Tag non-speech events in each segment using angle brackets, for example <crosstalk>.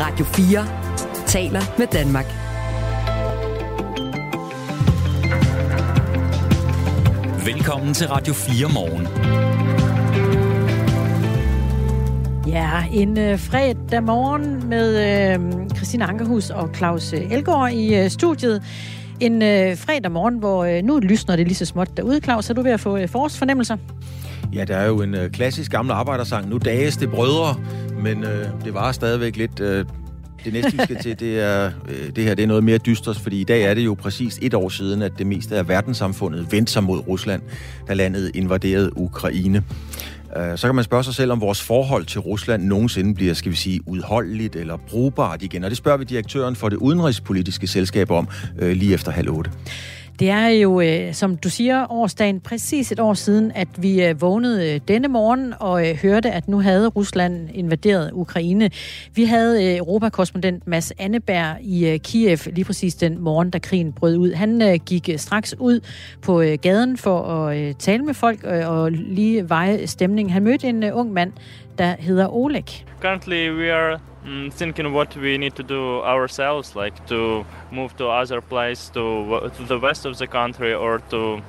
Radio 4 taler med Danmark. Velkommen til Radio 4 morgen. Ja, en øh, fredag morgen med øh, Christina Ankerhus og Claus øh, Elgaard i øh, studiet. En øh, fredag morgen, hvor øh, nu lysner det lige så småt derude, Claus. Er du ved at få øh, forårsfornemmelser? Ja, der er jo en øh, klassisk gammel arbejdersang. Nu dages det brødre, men øh, det var stadigvæk lidt... Øh, det næste, vi skal til, det, er, øh, det her det er noget mere dystert, fordi i dag er det jo præcis et år siden, at det meste af verdenssamfundet vendte sig mod Rusland, da landet invaderede Ukraine. Øh, så kan man spørge sig selv, om vores forhold til Rusland nogensinde bliver, skal vi sige, udholdeligt eller brugbart igen. Og det spørger vi direktøren for det udenrigspolitiske selskab om øh, lige efter halv otte. Det er jo, øh, som du siger, årsdagen præcis et år siden, at vi øh, vågnede øh, denne morgen og øh, hørte, at nu havde Rusland invaderet Ukraine. Vi havde øh, europakorrespondent Mads Anneberg i øh, Kiev lige præcis den morgen, da krigen brød ud. Han øh, gik øh, straks ud på øh, gaden for at øh, tale med folk øh, og lige veje stemningen. Han mødte en øh, ung mand, der hedder Oleg. Currently, we are mm, thinking what we need to do ourselves, like to move to other place, to, to the west of the country, or to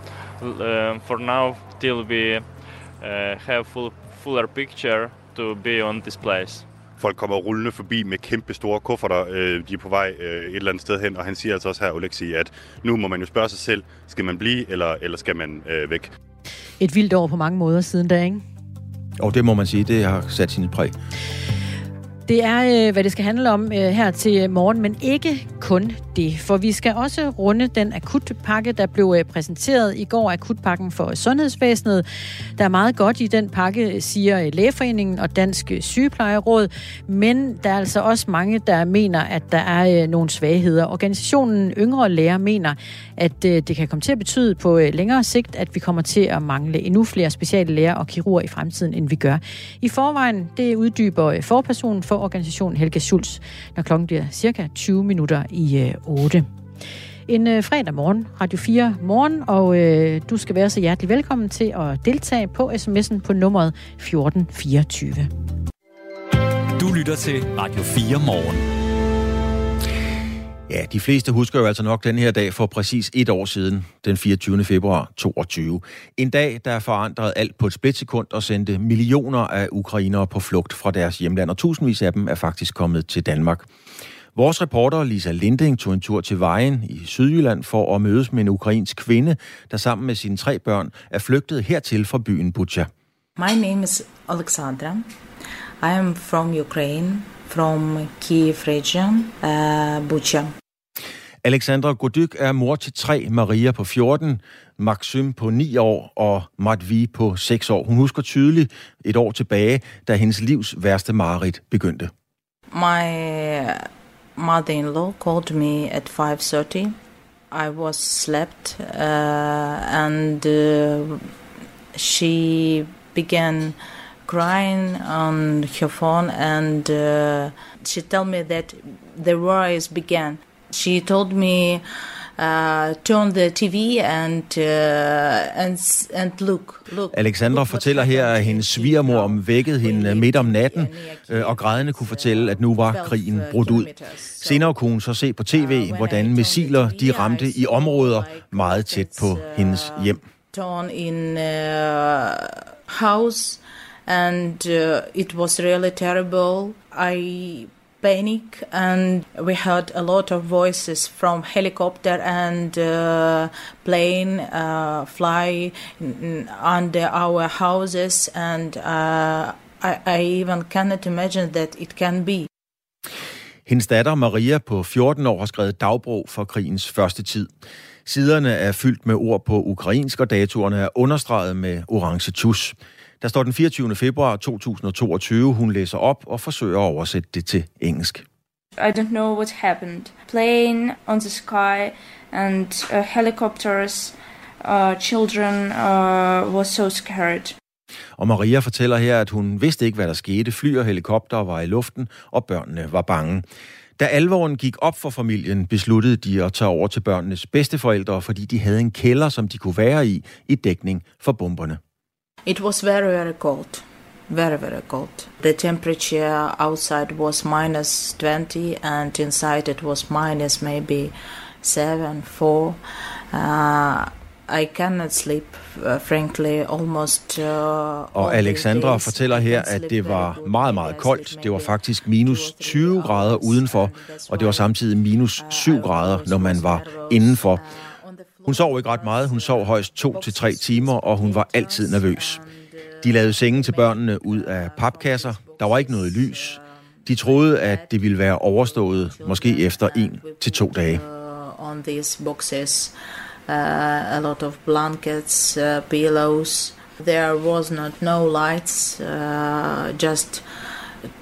uh, for now till we uh, have full fuller picture to be on this place. Folk kommer rullende forbi med kæmpe store kufferter. Øh, de er på vej øh, et eller andet sted hen, og han siger altså også her, Oleksi, at nu må man jo spørge sig selv, skal man blive, eller, eller skal man øh, væk? Et vildt år på mange måder siden da, ikke? Og det må man sige, det har sat sin præg. Det er, øh, hvad det skal handle om øh, her til morgen, men ikke kun det. For vi skal også runde den akutpakke, der blev øh, præsenteret i går, akutpakken for sundhedsvæsenet. Der er meget godt i den pakke, siger Lægeforeningen og Dansk Sygeplejeråd, men der er altså også mange, der mener, at der er nogle svagheder. Organisationen Yngre Læger mener, at det kan komme til at betyde på længere sigt, at vi kommer til at mangle endnu flere speciallæger og kirurger i fremtiden, end vi gør. I forvejen, det uddyber forpersonen for organisation Helge Schulz, når klokken bliver cirka 20 minutter i øh, 8. En øh, fredag morgen, Radio 4 morgen, og øh, du skal være så hjertelig velkommen til at deltage på sms'en på nummeret 1424. Du lytter til Radio 4 morgen. Ja, de fleste husker jo altså nok den her dag for præcis et år siden, den 24. februar 22. En dag, der forandrede alt på et splitsekund og sendte millioner af ukrainere på flugt fra deres hjemland, og tusindvis af dem er faktisk kommet til Danmark. Vores reporter Lisa Linding tog en tur til Vejen i Sydjylland for at mødes med en ukrainsk kvinde, der sammen med sine tre børn er flygtet hertil fra byen Bucha. My name is Alexandra. I am from Ukraine, from Kiev region, uh, Bucha. Alexandra Godyk er mor til tre, Maria på 14, Maxim på 9 år og Matvi på 6 år. Hun husker tydeligt et år tilbage, da hendes livs værste mareridt begyndte. My mother-in-law called me at 5.30. I was slept uh, and uh, she began crying on her phone and uh, she told me that the rise began. She told me uh, turn the TV and, uh, and, and look, look. Alexandra fortæller her, at hendes svigermor vækkede hende midt om natten, øh, og grædende kunne fortælle, at nu var krigen brudt ud. Senere kunne hun så se på tv, hvordan missiler de ramte i områder meget tæt på hendes hjem. Torn in uh, house and uh, it was really terrible. I panic and we heard a lot of voices from helicopter and uh, plane uh, fly under our houses and uh, I, I even cannot imagine that it can be. Hendes datter Maria på 14 år har skrevet dagbog for krigens første tid. Siderne er fyldt med ord på ukrainsk, og datorerne er understreget med orange tus. Der står den 24. februar 2022. Hun læser op og forsøger at oversætte det til engelsk. I don't know what happened. Plane on the sky and uh, helicopters, uh, children uh, was so scared. Og Maria fortæller her, at hun vidste ikke, hvad der skete. Fly og helikopter var i luften, og børnene var bange. Da alvoren gik op for familien, besluttede de at tage over til børnenes bedsteforældre, fordi de havde en kælder, som de kunne være i, i dækning for bomberne. It was very, very cold. very very cold. The temperature outside was minus 20 and inside it was minus maybe 7, 4. Uh, I cannot sleep, uh, frankly, almost uh, Og Alexandra fortæller her, at det var meget, meget koldt. Det var faktisk minus 20 grader udenfor, og det var samtidig minus 7 grader, når man var indenfor. Hun sov ikke ret meget. Hun sov højst to til tre timer, og hun var altid nervøs. De lavede sengen til børnene ud af papkasser. Der var ikke noget lys. De troede, at det ville være overstået, måske efter en til to dage. Uh, on these boxes, uh, a lot of blankets, uh, pillows. There was not no lights, uh, just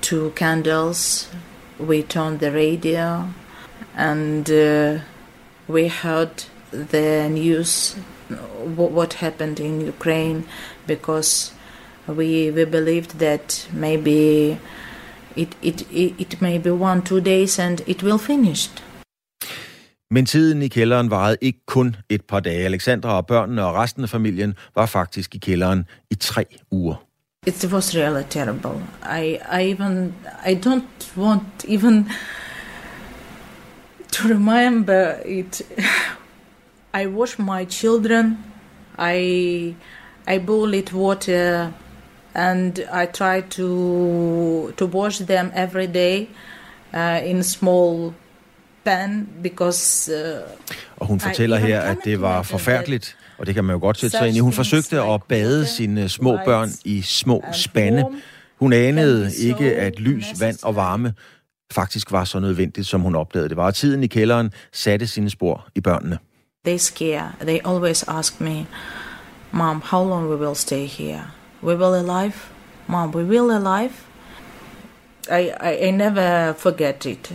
two candles. We turned the radio, and uh, we heard the news, wh- what happened in Ukraine, because we we believed that maybe it it it, may be one two days and it will finish. Men tiden i kælderen varede ikke kun et par dage. Alexandra og børnene og resten af familien var faktisk i kælderen i tre uger. It was really terrible. I I even I don't want even to remember it. <laughs> I wash my children. I I boil it water, and I try to to wash them every day uh, in small pan because. Uh, Og hun fortæller her, at det var forfærdeligt, og det kan man jo godt sætte sig ind i. Hun forsøgte at bade sine små børn i små spande. Hun anede ikke, at lys, vand og varme faktisk var så nødvendigt, som hun opdagede det var. Og tiden i kælderen satte sine spor i børnene. They scare. They always ask me, "Mom, how long we will stay here? We will alive, Mom. We will alive." I I, I never forget it.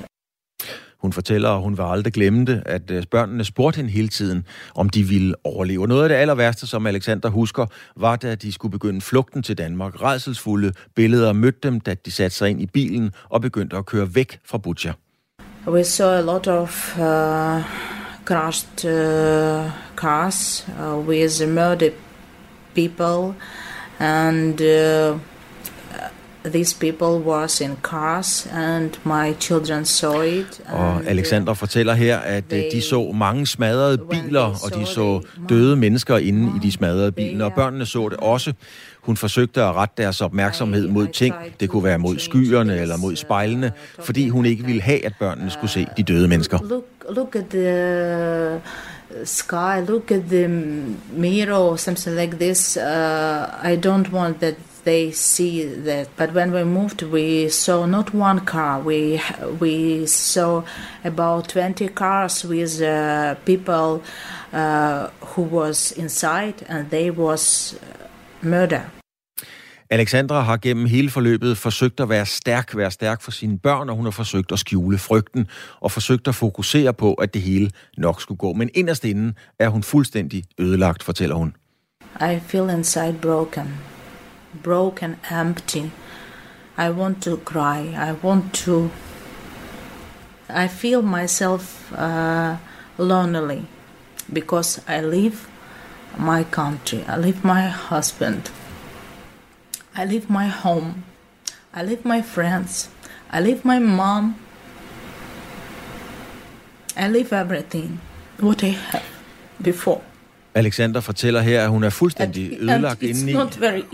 Hun fortæller, og hun vil aldrig glemme det, at øh, børnene spurgte hende hele tiden, om de ville overleve. Og noget af det aller værste, som Alexander husker, var, da de skulle begynde flugten til Danmark. Redselsfulde billeder mødte dem, da de satte sig ind i bilen og begyndte at køre væk fra Butcher. We saw a lot of uh, crushed uh, cars uh, with murdered people, and uh, these people was in cars, and my children saw it. Og and, Alexander fortæller her, at de så mange smadrede biler, og de så døde mennesker inde i de smadrede biler, og børnene så det også. Hun forsøgte at rette deres opmærksomhed mod ting. Det kunne være mod skyerne eller mod spejlene, fordi hun ikke ville have, at børnene skulle se de døde mennesker. Look, look at the uh, sky. Look at the mirror or something like this. Uh, I don't want that they see that. But when we moved, we saw not one car. We we saw about twenty cars with uh, people uh, who was inside, and they was murder. Alexandra har gennem hele forløbet forsøgt at være stærk, være stærk for sine børn, og hun har forsøgt at skjule frygten, og forsøgt at fokusere på, at det hele nok skulle gå. Men inderst inden er hun fuldstændig ødelagt, fortæller hun. I feel inside broken, broken, empty. I want to cry. I want to. I feel myself uh, lonely because I leave my country. I leave my husband. I leave my home. I leave my friends. I leave my mom. I leave everything what I have before. Alexander fortæller her, at hun er fuldstændig ødelagt indeni.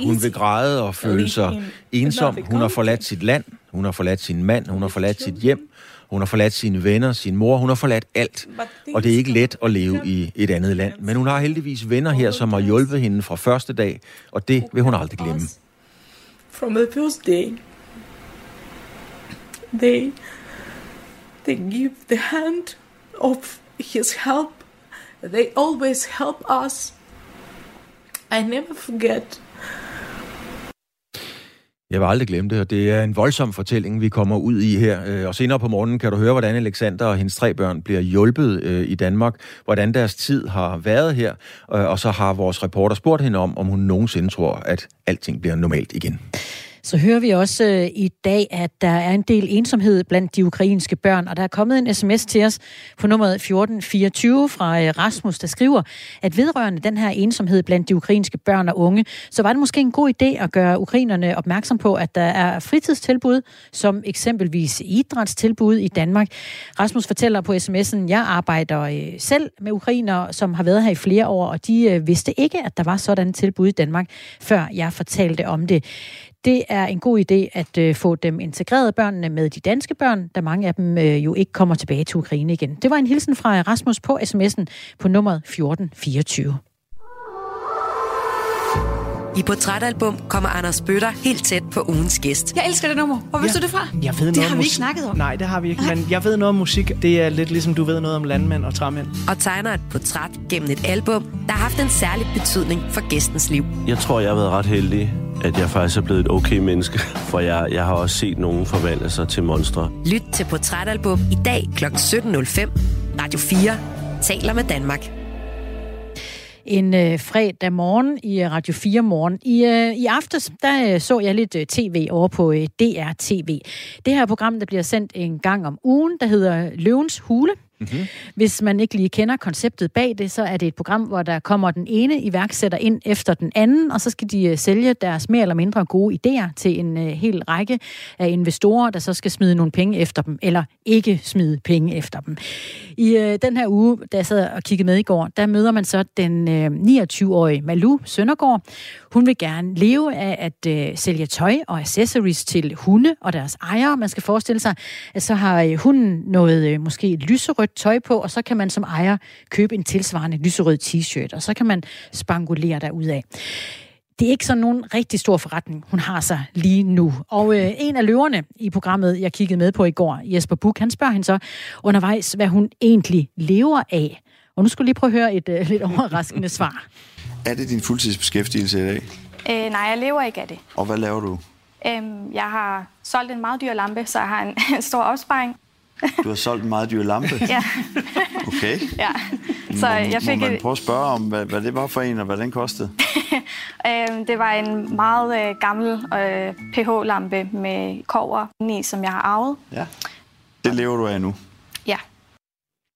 Hun vil græde og føle sig ensom. Hun har forladt sit land, hun har forladt sin mand, hun har forladt sit hjem, hun har forladt sine venner, sin mor, hun har forladt alt. Og det er ikke let at leve i et andet land. Men hun har heldigvis venner her, som har hjulpet hende fra første dag, og det vil hun aldrig glemme. From the first day, they they give the hand of his help. They always help us. I never forget. Jeg vil aldrig glemme det, og det er en voldsom fortælling, vi kommer ud i her. Øh, og senere på morgenen kan du høre, hvordan Alexander og hendes tre børn bliver hjulpet øh, i Danmark, hvordan deres tid har været her, øh, og så har vores reporter spurgt hende om, om hun nogensinde tror, at alting bliver normalt igen. Så hører vi også øh, i dag, at der er en del ensomhed blandt de ukrainske børn, og der er kommet en sms til os på nummeret 1424 fra øh, Rasmus, der skriver, at vedrørende den her ensomhed blandt de ukrainske børn og unge, så var det måske en god idé at gøre ukrainerne opmærksom på, at der er fritidstilbud, som eksempelvis idrætstilbud i Danmark. Rasmus fortæller på sms'en, jeg arbejder øh, selv med ukrainere, som har været her i flere år, og de øh, vidste ikke, at der var sådan et tilbud i Danmark, før jeg fortalte om det. Det er en god idé at øh, få dem integreret børnene med de danske børn, da mange af dem øh, jo ikke kommer tilbage til Ukraine igen. Det var en hilsen fra Rasmus på sms'en på nummeret 1424. I Portrætalbum kommer Anders Bøtter helt tæt på ugens gæst. Jeg elsker det nummer. Hvor vidste Ja. du det fra? Jeg ved det noget har om vi ikke snakket om. Nej, det har vi ikke, men jeg ved noget om musik. Det er lidt ligesom, du ved noget om landmænd og træmænd. Og tegner et portræt gennem et album, der har haft en særlig betydning for gæstens liv. Jeg tror, jeg har været ret heldig, at jeg faktisk er blevet et okay menneske. <laughs> For jeg, jeg har også set nogen forvandle sig til monstre. Lyt til Portrætalbum i dag kl. 17.05. Radio 4 taler med Danmark. en øh, fredag morgen i øh, Radio 4 morgen. I, øh, i aftes, der øh, så jeg lidt øh, tv over på øh, DR TV. Det her program, der bliver sendt en gang om ugen, der hedder Løvens Hule. Mm-hmm. Hvis man ikke lige kender konceptet bag det, så er det et program, hvor der kommer den ene iværksætter ind efter den anden, og så skal de øh, sælge deres mere eller mindre gode idéer til en øh, hel række af investorer, der så skal smide nogle penge efter dem, eller ikke smide penge efter dem. I øh, den her uge, da jeg sad og kiggede med i går, der møder man så den øh, 29-årige Malu Søndergaard. Hun vil gerne leve af at øh, sælge tøj og accessories til hunde og deres ejere. Man skal forestille sig, at så har øh, hunden noget øh, måske lyserødt tøj på, og så kan man som ejer købe en tilsvarende lyserød t-shirt, og så kan man spangulere derudad. Det er ikke sådan nogen rigtig stor forretning, hun har sig lige nu. Og øh, en af løverne i programmet, jeg kiggede med på i går, Jesper Buch, han spørger hende så undervejs, hvad hun egentlig lever af. Og nu skulle lige prøve at høre et øh, lidt overraskende svar. Er det din fuldtidsbeskæftigelse i dag? Øh, nej, jeg lever ikke af det. Og hvad laver du? Øhm, jeg har solgt en meget dyr lampe, så jeg har en, en <laughs> stor opsparing. Du har solgt en meget dyr lampe. <laughs> Ja, Okay. ja. Så må, jeg fik må man prøve at spørge om, hvad, hvad det var for en, og hvad den kostede? <laughs> øhm, det var en meget øh, gammel øh, pH-lampe med kover i, som jeg har arvet. Ja. Det lever du af nu. Ja.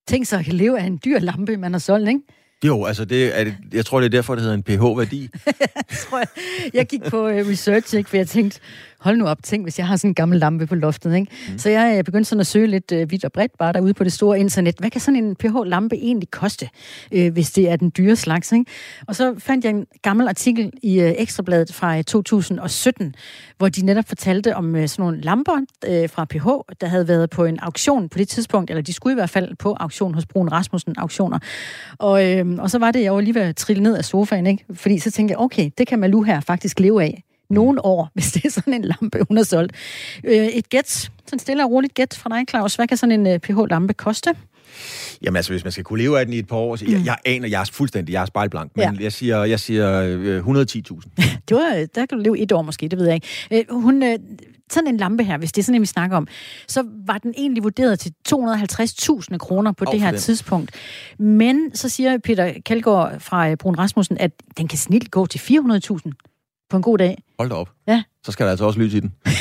Tænk sig at leve af en dyr lampe, man har solgt, ikke? Jo, altså det er jeg tror, det er derfor, det hedder en pH-værdi. <laughs> tror jeg. Jeg gik på øh, research, ikke, for jeg tænkte, hold nu op, tænk, hvis jeg har sådan en gammel lampe på loftet. Ikke? Mm. Så jeg begyndte sådan at søge lidt øh, vidt og bredt, bare derude på det store internet. Hvad kan sådan en pH-lampe egentlig koste, øh, hvis det er den dyre slags? Ikke? Og så fandt jeg en gammel artikel i øh, Ekstrabladet fra øh, 2017, hvor de netop fortalte om øh, sådan nogle lamper øh, fra PH, der havde været på en auktion på det tidspunkt, eller de skulle i hvert fald på auktion hos Brun Rasmussen Auktioner. Og, øh, og så var det, jeg var lige ved at trille ned af sofaen, ikke? fordi så tænkte jeg, okay, det kan Malu her faktisk leve af nogle år, hvis det er sådan en lampe, hun har solgt. Øh, et gæt, sådan stille og roligt gæt fra dig, Claus. Hvad kan sådan en øh, pH-lampe koste? Jamen altså, hvis man skal kunne leve af den i et par år, så jeg, jeg aner, jeg er fuldstændig, jeg er spejlblank, men Ja. jeg siger, jeg siger øh, 110.000. Det var, der kan du leve et år måske, det ved jeg ikke. Øh, hun, øh, sådan en lampe her, hvis det er sådan en, vi snakker om, så var den egentlig vurderet til 250.000 kroner på Over det her den. tidspunkt. Men så siger Peter Kjeldgaard fra øh, Brun Rasmussen, at den kan snilt gå til 400.000 på en god dag. Hold da op. Ja. Så skal der altså også lys i den. <laughs>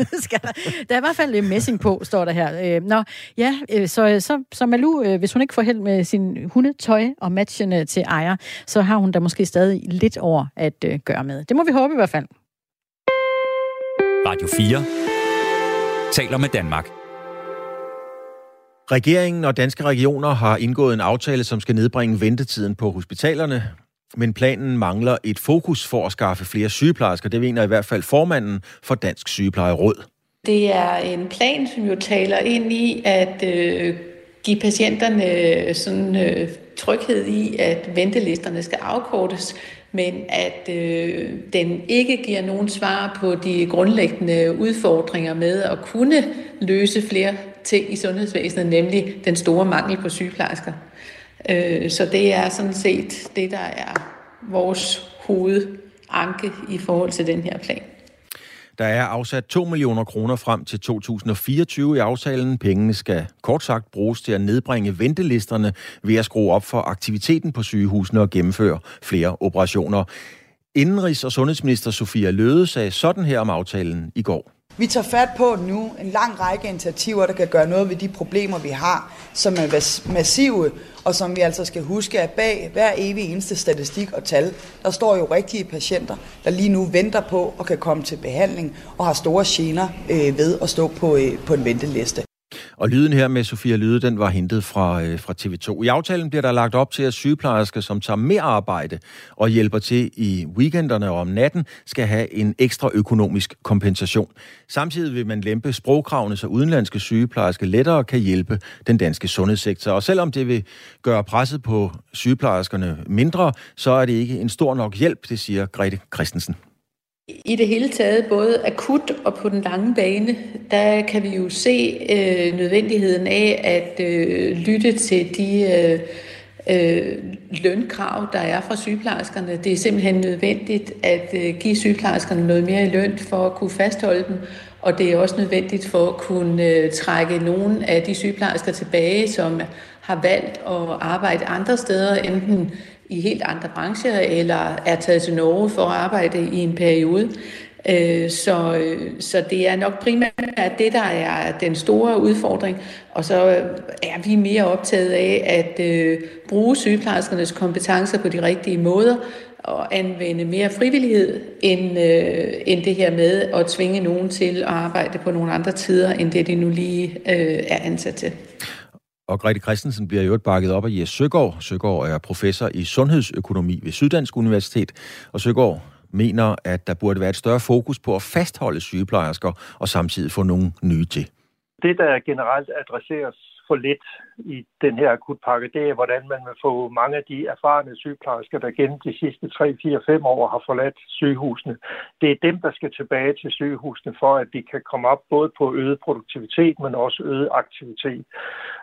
<laughs> skal der. der er i hvert fald øh, messing på, står der her. Øh, Nå, ja, øh, så, så, så Malu, øh, hvis hun ikke får held med sin hundetøj og matchene til ejer, så har hun da måske stadig lidt over at øh, gøre med. Det må vi håbe i hvert fald. Radio 4 taler med Danmark. Regeringen og danske regioner har indgået en aftale, som skal nedbringe ventetiden på hospitalerne. Men planen mangler et fokus for at skaffe flere sygeplejersker. Det mener i hvert fald formanden for Dansk Sygeplejeråd. Det er en plan, som jo taler ind i at øh, give patienterne øh, sådan øh, tryghed i, at ventelisterne skal afkortes, men at øh, den ikke giver nogen svar på de grundlæggende udfordringer med at kunne løse flere ting i sundhedsvæsenet, nemlig den store mangel på sygeplejersker. Øh, så det er sådan set det, der er vores hovedanke i forhold til den her plan. Der er afsat 2 millioner kroner frem til 2024 i aftalen. Pengene skal kort sagt bruges til at nedbringe ventelisterne ved at skrue op for aktiviteten på sygehusene og gennemføre flere operationer. Indenrigs- og sundhedsminister Sofia Løde sagde sådan her om aftalen i går. Vi tager fat på nu en lang række initiativer, der kan gøre noget ved de problemer, vi har, som er massive, og som vi altså skal huske, at bag hver evig eneste statistik og tal, der står jo rigtige patienter, der lige nu venter på og kan komme til behandling og har store gener øh, ved at stå på, øh, på en venteliste. Og lyden her med Sofia Lyde, den var hentet fra, øh, fra TV2. I aftalen bliver der lagt op til, at sygeplejersker, som tager mere arbejde og hjælper til i weekenderne og om natten, skal have en ekstra økonomisk kompensation. Samtidig vil man lempe sprogkravene, så udenlandske sygeplejersker lettere kan hjælpe den danske sundhedssektor. Og selvom det vil gøre presset på sygeplejerskerne mindre, så er det ikke en stor nok hjælp, det siger Grete Christensen. I det hele taget, både akut og på den lange bane, der kan vi jo se øh, nødvendigheden af at øh, lytte til de øh, øh, lønkrav, der er fra sygeplejerskerne. Det er simpelthen nødvendigt at øh, give sygeplejerskerne noget mere i løn for at kunne fastholde dem, og det er også nødvendigt for at kunne øh, trække nogle af de sygeplejersker tilbage, som har valgt at arbejde andre steder, enten i helt andre brancher, eller er taget til Norge for at arbejde i en periode. Øh, så, øh, så det er nok primært det, der er den store udfordring. Og så øh, er vi mere optaget af at bruge sygeplejerskernes kompetencer på de rigtige måder, og anvende mere frivillighed, end, øh, end det her med at tvinge nogen til at arbejde på nogle andre tider, end det de nu lige øh, er ansat til. Og Grete Christensen bliver jo bakket op af Jes Søgaard. Søgaard er professor i sundhedsøkonomi ved Syddansk Universitet. Og Søgaard mener, at der burde være et større fokus på at fastholde sygeplejersker og samtidig få nogle nye til. Det, der generelt adresseres for lidt i den her akutpakke, det er, hvordan man vil få mange af de erfarne sygeplejersker, der gennem de sidste 3, 4, 5 år har forladt sygehusene. Det er dem, der skal tilbage til sygehusene, for at vi kan komme op både på øget produktivitet, men også øget aktivitet.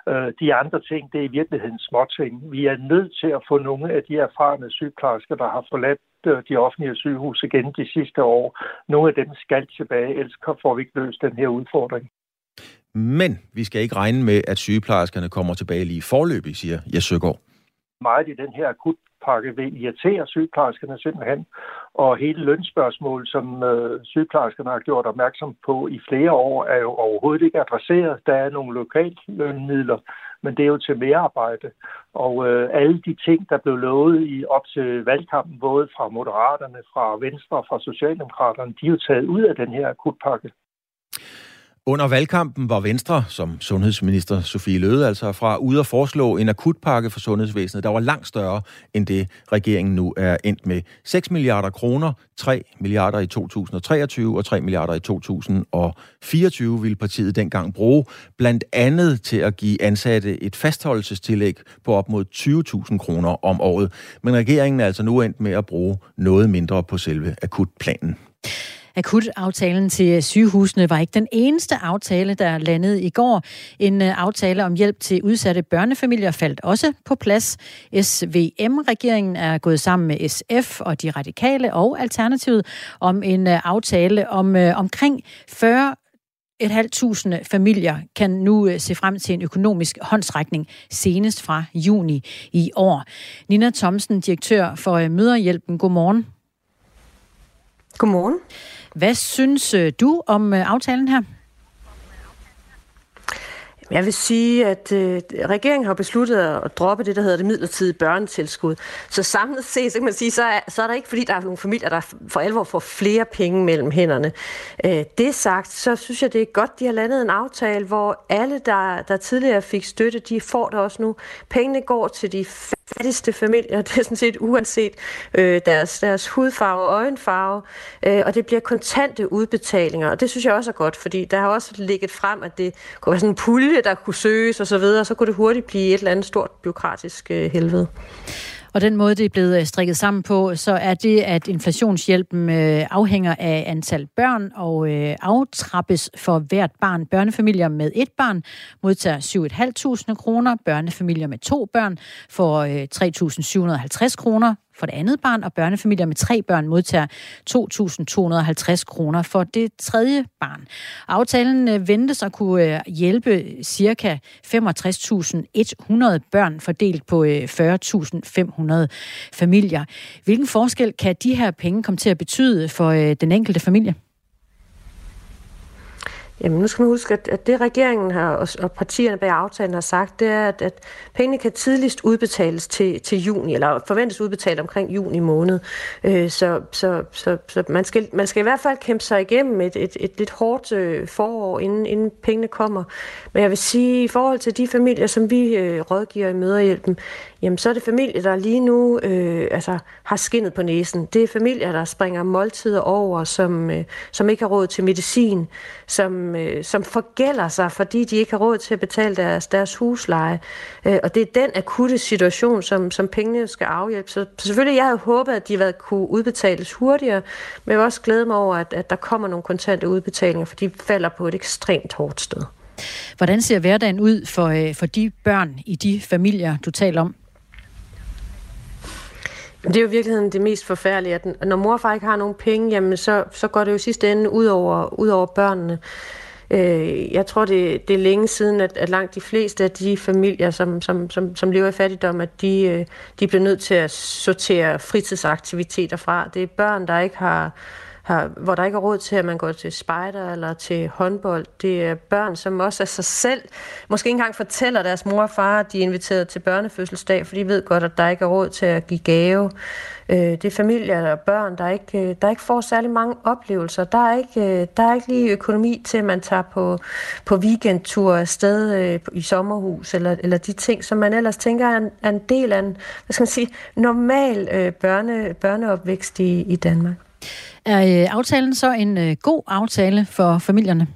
Øh, de andre ting, det er i virkeligheden småting. Vi er nødt til at få nogle af de erfarne sygeplejersker, der har forladt øh, de offentlige sygehuse igen de sidste år. Nogle af dem skal tilbage, ellers får vi ikke løst den her udfordring. Men vi skal ikke regne med, at sygeplejerskerne kommer tilbage lige forløbig, siger Jes Søgaard. Meget i den her akutpakke vil irritere sygeplejerskerne simpelthen, og hele lønspørgsmålet, som øh, sygeplejerskerne har gjort opmærksom på i flere år, er jo overhovedet ikke adresseret. Der er nogle lønmidler, men det er jo til mere arbejde. Og øh, alle de ting, der blev lovet i op til valgkampen, både fra Moderaterne, fra Venstre og fra Socialdemokraterne, de er jo taget ud af den her akutpakke. Under valgkampen var Venstre, som sundhedsminister Sofie Løde altså fra, ude at foreslå en akutpakke for sundhedsvæsenet, der var langt større end det, regeringen nu er endt med. 6 milliarder kroner, 3 milliarder i 2023 og 3 milliarder i 2024 ville partiet dengang bruge, blandt andet til at give ansatte et fastholdelsestillæg på op mod 20.000 kroner om året. Men regeringen er altså nu endt med at bruge noget mindre på selve akutplanen. Akutaftalen til øh, sygehusene var ikke den eneste aftale, der landede i går. En øh, aftale om hjælp til udsatte børnefamilier faldt også på plads. SVM-regeringen er gået sammen med SF og de radikale og Alternativet om en øh, aftale om omkring 40 et halvt tusinde familier kan nu se frem til en økonomisk håndsrækning senest fra juni i år. Nina Thomsen, direktør for Møderhjælpen. Godmorgen. Godmorgen. Hvad synes øh, du om øh, aftalen her? Jeg vil sige, at øh, regeringen har besluttet at droppe det, der hedder det midlertidige børnetilskud. Så samlet set, så kan man sige, så er, så er der ikke, fordi der er nogle familier, der for alvor får flere penge mellem hænderne. Øh, det sagt, så synes jeg, det er godt, de har landet en aftale, hvor alle, der, der tidligere fik støtte, de får det også nu. Pengene går til de fattigste familier, <laughs> det er sådan set uanset øh, deres, deres hudfarve og øjenfarve, øh, og det bliver kontante udbetalinger, og det synes jeg også er godt, fordi der har også ligget frem, at det kunne være sådan en pulje, der kunne søges osv., og så kunne det hurtigt blive et eller andet stort byråkratisk øh, helvede. Og den måde, det er blevet øh, strikket sammen på, så er det, at inflationshjælpen øh, afhænger af antal børn og øh, aftrappes for hvert barn. Børnefamilier med et barn modtager 7.500 kroner. Børnefamilier med to børn får 3.750 kroner for det andet barn, og børnefamilier med tre børn modtager 2.250 kroner for det tredje barn. Aftalen øh, ventes at kunne øh, hjælpe ca. 65.100 børn fordelt på øh, 40.500 familier. Hvilken forskel kan de her penge komme til at betyde for den enkelte familie? Jamen nu skal man huske, at, at det regeringen har, og, og partierne bag aftalen har sagt, det er, at, at pengene kan tidligst udbetales til, til juni, eller forventes udbetalt omkring juni måned. Øh, så så, så, så man, skal, man skal i hvert fald kæmpe sig igennem et, et, et lidt hårdt øh, forår, inden, inden pengene kommer. Men jeg vil sige, i forhold til de familier, som vi øh, rådgiver i Møderhjælpen, jamen så er det familier, der lige nu øh, altså, har skinnet på næsen. Det er familier, der springer måltider over, som, øh, som ikke har råd til medicin, som, øh, som forgælder sig, fordi de ikke har råd til at betale deres, deres husleje. Øh, og det er den akutte situation, som, som pengene skal afhjælpe. Så selvfølgelig, jeg havde håbet, at de havde kunne udbetales hurtigere, men jeg vil også glæde mig over, at, at der kommer nogle kontante udbetalinger, for de falder på et ekstremt hårdt sted. Hvordan ser hverdagen ud for, øh, for de børn i de familier, du taler om? Det er jo i virkeligheden det mest forfærdelige, at når mor og far ikke har nogen penge, jamen så, så går det jo sidste ende ud over, ud over børnene. Øh, jeg tror, det, det er længe siden, at, at langt de fleste af de familier, som, som, som, som lever i fattigdom, at de, øh, de bliver nødt til at sortere fritidsaktiviteter fra. Det er børn, der ikke har har, hvor der ikke er råd til, at man går til spejder eller til håndbold. Det er børn, som også af sig selv måske ikke engang fortæller deres mor og far, at de er inviteret til børnefødselsdag, for de ved godt, at der ikke er råd til at give gave. Øh, det er familier og børn, der ikke, øh, der ikke får særlig mange oplevelser. Der er ikke, øh, der er ikke lige økonomi til, at man tager på, på weekendtur afsted øh, i sommerhus, eller, eller de ting, som man ellers tænker er en, er en del af en hvad skal man sige, normal øh, børne, børneopvækst i, i Danmark. Er øh, aftalen så en øh, god aftale for familierne?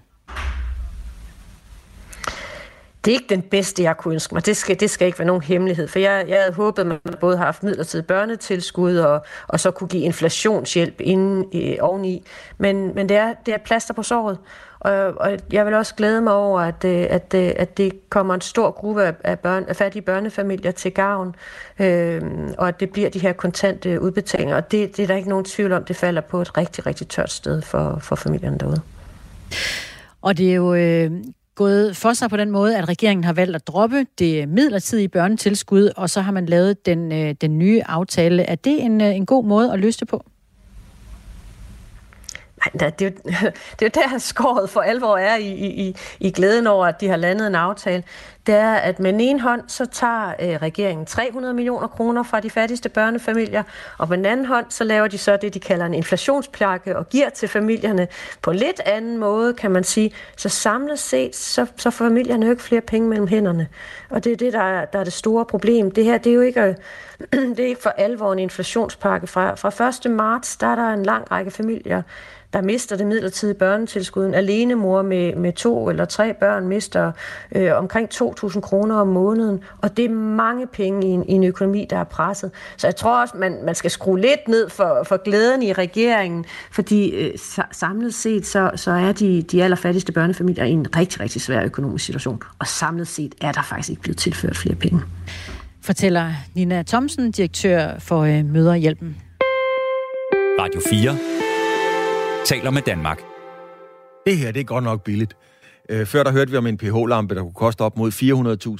Det er ikke den bedste, jeg kunne ønske mig. Det skal, det skal ikke være nogen hemmelighed, for jeg, jeg havde håbet, at man både har haft midlertidigt børnetilskud og, og så kunne give inflationshjælp inden, øh, oveni. Men, men det, er, det er plaster på såret, og, og jeg vil også glæde mig over, at, øh, at, øh, at det kommer en stor gruppe af, børn, af fattige børnefamilier til gavn, øh, og at det bliver de her kontante udbetalinger. Og det, det er der ikke nogen tvivl om, det falder på et rigtig, rigtig tørt sted for, for familierne derude. Og det er jo øh, gået for sig på den måde, at regeringen har valgt at droppe det midlertidige børnetilskud, og så har man lavet den, øh, den nye aftale. Er det en, øh, en god måde at løse det på? Nej, det er, jo, <laughs> det er jo der, skåret for alvor er i, i, i glæden over, at de har landet en aftale. Det er, at med en hånd, så tager øh, regeringen 300 millioner kroner fra de fattigste børnefamilier, og på den anden hånd, så laver de så det, de kalder en inflationsplakke, og giver til familierne på en lidt anden måde, kan man sige. Så samlet set, så, så får familierne jo ikke flere penge mellem hænderne. Og det er det, der er, der er det store problem. Det her, det er jo ikke, <clears throat> det er ikke for alvor en inflationspakke. Fra, fra 1. marts, der er der en lang række familier, der mister det midlertidige børnetilskud. En alene mor med, med to eller tre børn mister øh, omkring 2.000 kroner om måneden, og det er mange penge i en, i en økonomi, der er presset. Så jeg tror også, man, man skal skrue lidt ned for, for glæden i regeringen, fordi øh, samlet set, så, så er de, de allerfattigste børnefamilier i en rigtig, rigtig svær økonomisk situation, og samlet set er der faktisk ikke blevet tilført flere penge. Fortæller Nina Thomsen, direktør for øh, Møderhjælpen. Radio 4 taler med Danmark. Det her, det er godt nok billigt. Øh, før der hørte vi om en pH-lampe, der kunne koste op mod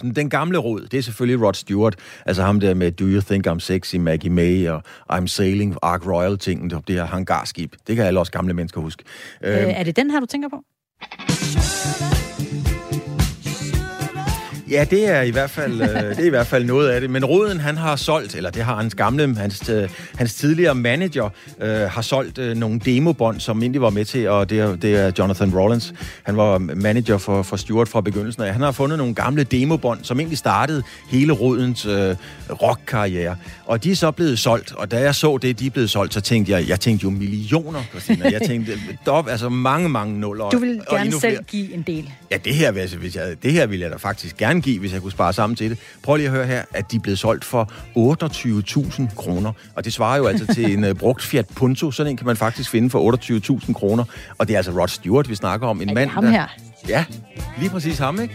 400.000. Den gamle råd, det er selvfølgelig Rod Stewart, altså ham der med Do You Think I'm Sexy, Maggie May og I'm Sailing, Ark Royal-tingen, det her hangarskib. Det kan alle os gamle mennesker huske. Øh, øh, er det den her, du tænker på? Ja, det er i hvert fald øh, det er i hvert fald noget af det. Men Roden han har solgt, eller det har hans gamle, hans, øh, hans tidligere manager øh, har solgt øh, nogle demobånd, som egentlig var med til, og det er, det er Jonathan Rollins. Han var manager for, for Stuart fra begyndelsen af. Han har fundet nogle gamle demobånd, som egentlig startede hele Rodens øh, rockkarriere. Og de er så blevet solgt, og da jeg så det, de er blevet solgt, så tænkte jeg, jeg tænkte jo millioner, Christina. Jeg tænkte, <laughs> dop, altså mange, mange nuller. Du vil gerne selv flere. give en del. Ja, det her, hvis jeg, det her ville jeg da faktisk gerne give, hvis jeg kunne spare sammen til det. Prøv lige at høre her, at de er blevet solgt for 28.000 kroner. Og det svarer jo altså til en uh, brugt Fiat Punto. Sådan en kan man faktisk finde for 28.000 kroner. Og det er altså Rod Stewart, vi snakker om. En er mand, ham der? Ja, lige præcis ham, ikke?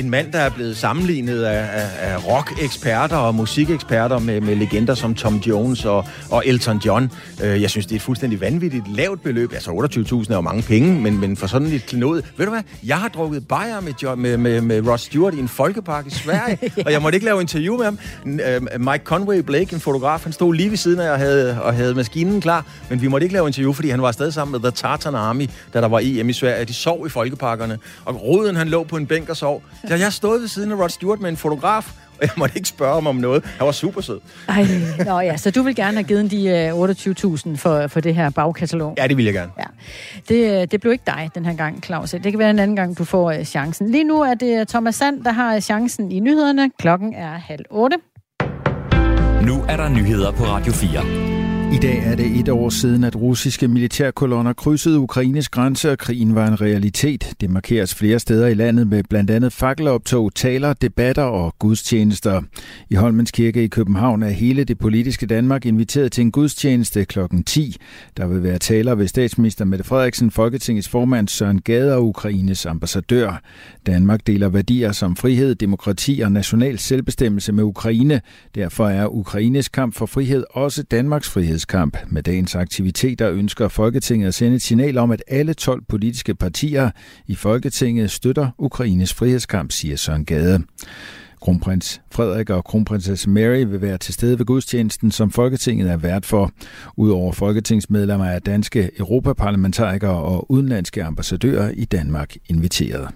En mand, der er blevet sammenlignet af, af, af rock-eksperter og musikeksperter med, med legender som Tom Jones og, og Elton John. Øh, jeg synes, det er et fuldstændig vanvittigt lavt beløb. Altså 28.000 er jo mange penge, men, men for sådan et klenod... Ved du hvad? Jeg har drukket bajer med, Jo- med, med, med Ross Stewart i en folkepark i Sverige, <laughs> og jeg måtte ikke lave interview med ham. Øh, Mike Conway Blake, en fotograf, han stod lige ved siden af og havde, og havde maskinen klar, men vi måtte ikke lave interview, fordi han var afsted sammen med The Tartan Army, da der var EM i Sverige. De sov i folkeparkerne, og Roden han lå på en bænk og sov. Så jeg stod ved siden af Rod Stewart med en fotograf, og jeg måtte ikke spørge ham om noget. Han var super sød. Ej, nå ja, så du vil gerne have givet de øh, 28.000 for, for det her bagkatalog? Ja, det vil jeg gerne. Ja. Det, øh, det blev ikke dig den her gang, Claus. Det kan være en anden gang, du får øh, chancen. Lige nu er det Thomas Sand, der har chancen i nyhederne. Klokken er halv otte. Nu er der nyheder på Radio 4. I dag er det et år siden, at russiske militærkolonner krydsede Ukraines grænse, og krigen var en realitet. Det markeres flere steder i landet med blandt andet fakkeloptog, taler, debatter og gudstjenester. I Holmens Kirke i København er hele det politiske Danmark inviteret til en gudstjeneste kl. 10. Der vil være taler ved statsminister Mette Frederiksen, Folketingets formand Søren Gade og Ukraines ambassadør. Danmark deler værdier som frihed, demokrati og national selvbestemmelse med Ukraine. Derfor er Ukraines kamp for frihed også Danmarks frihedskamp. Med dagens aktiviteter ønsker Folketinget at sende et signal om, at alle 12 politiske partier i Folketinget støtter Ukraines frihedskamp, siger Søren Gade. Kronprins Frederik og kronprinsesse Mary vil være til stede ved gudstjenesten, som Folketinget er vært for. Udover folketingsmedlemmer er danske europaparlamentarikere og udenlandske ambassadører i Danmark inviteret.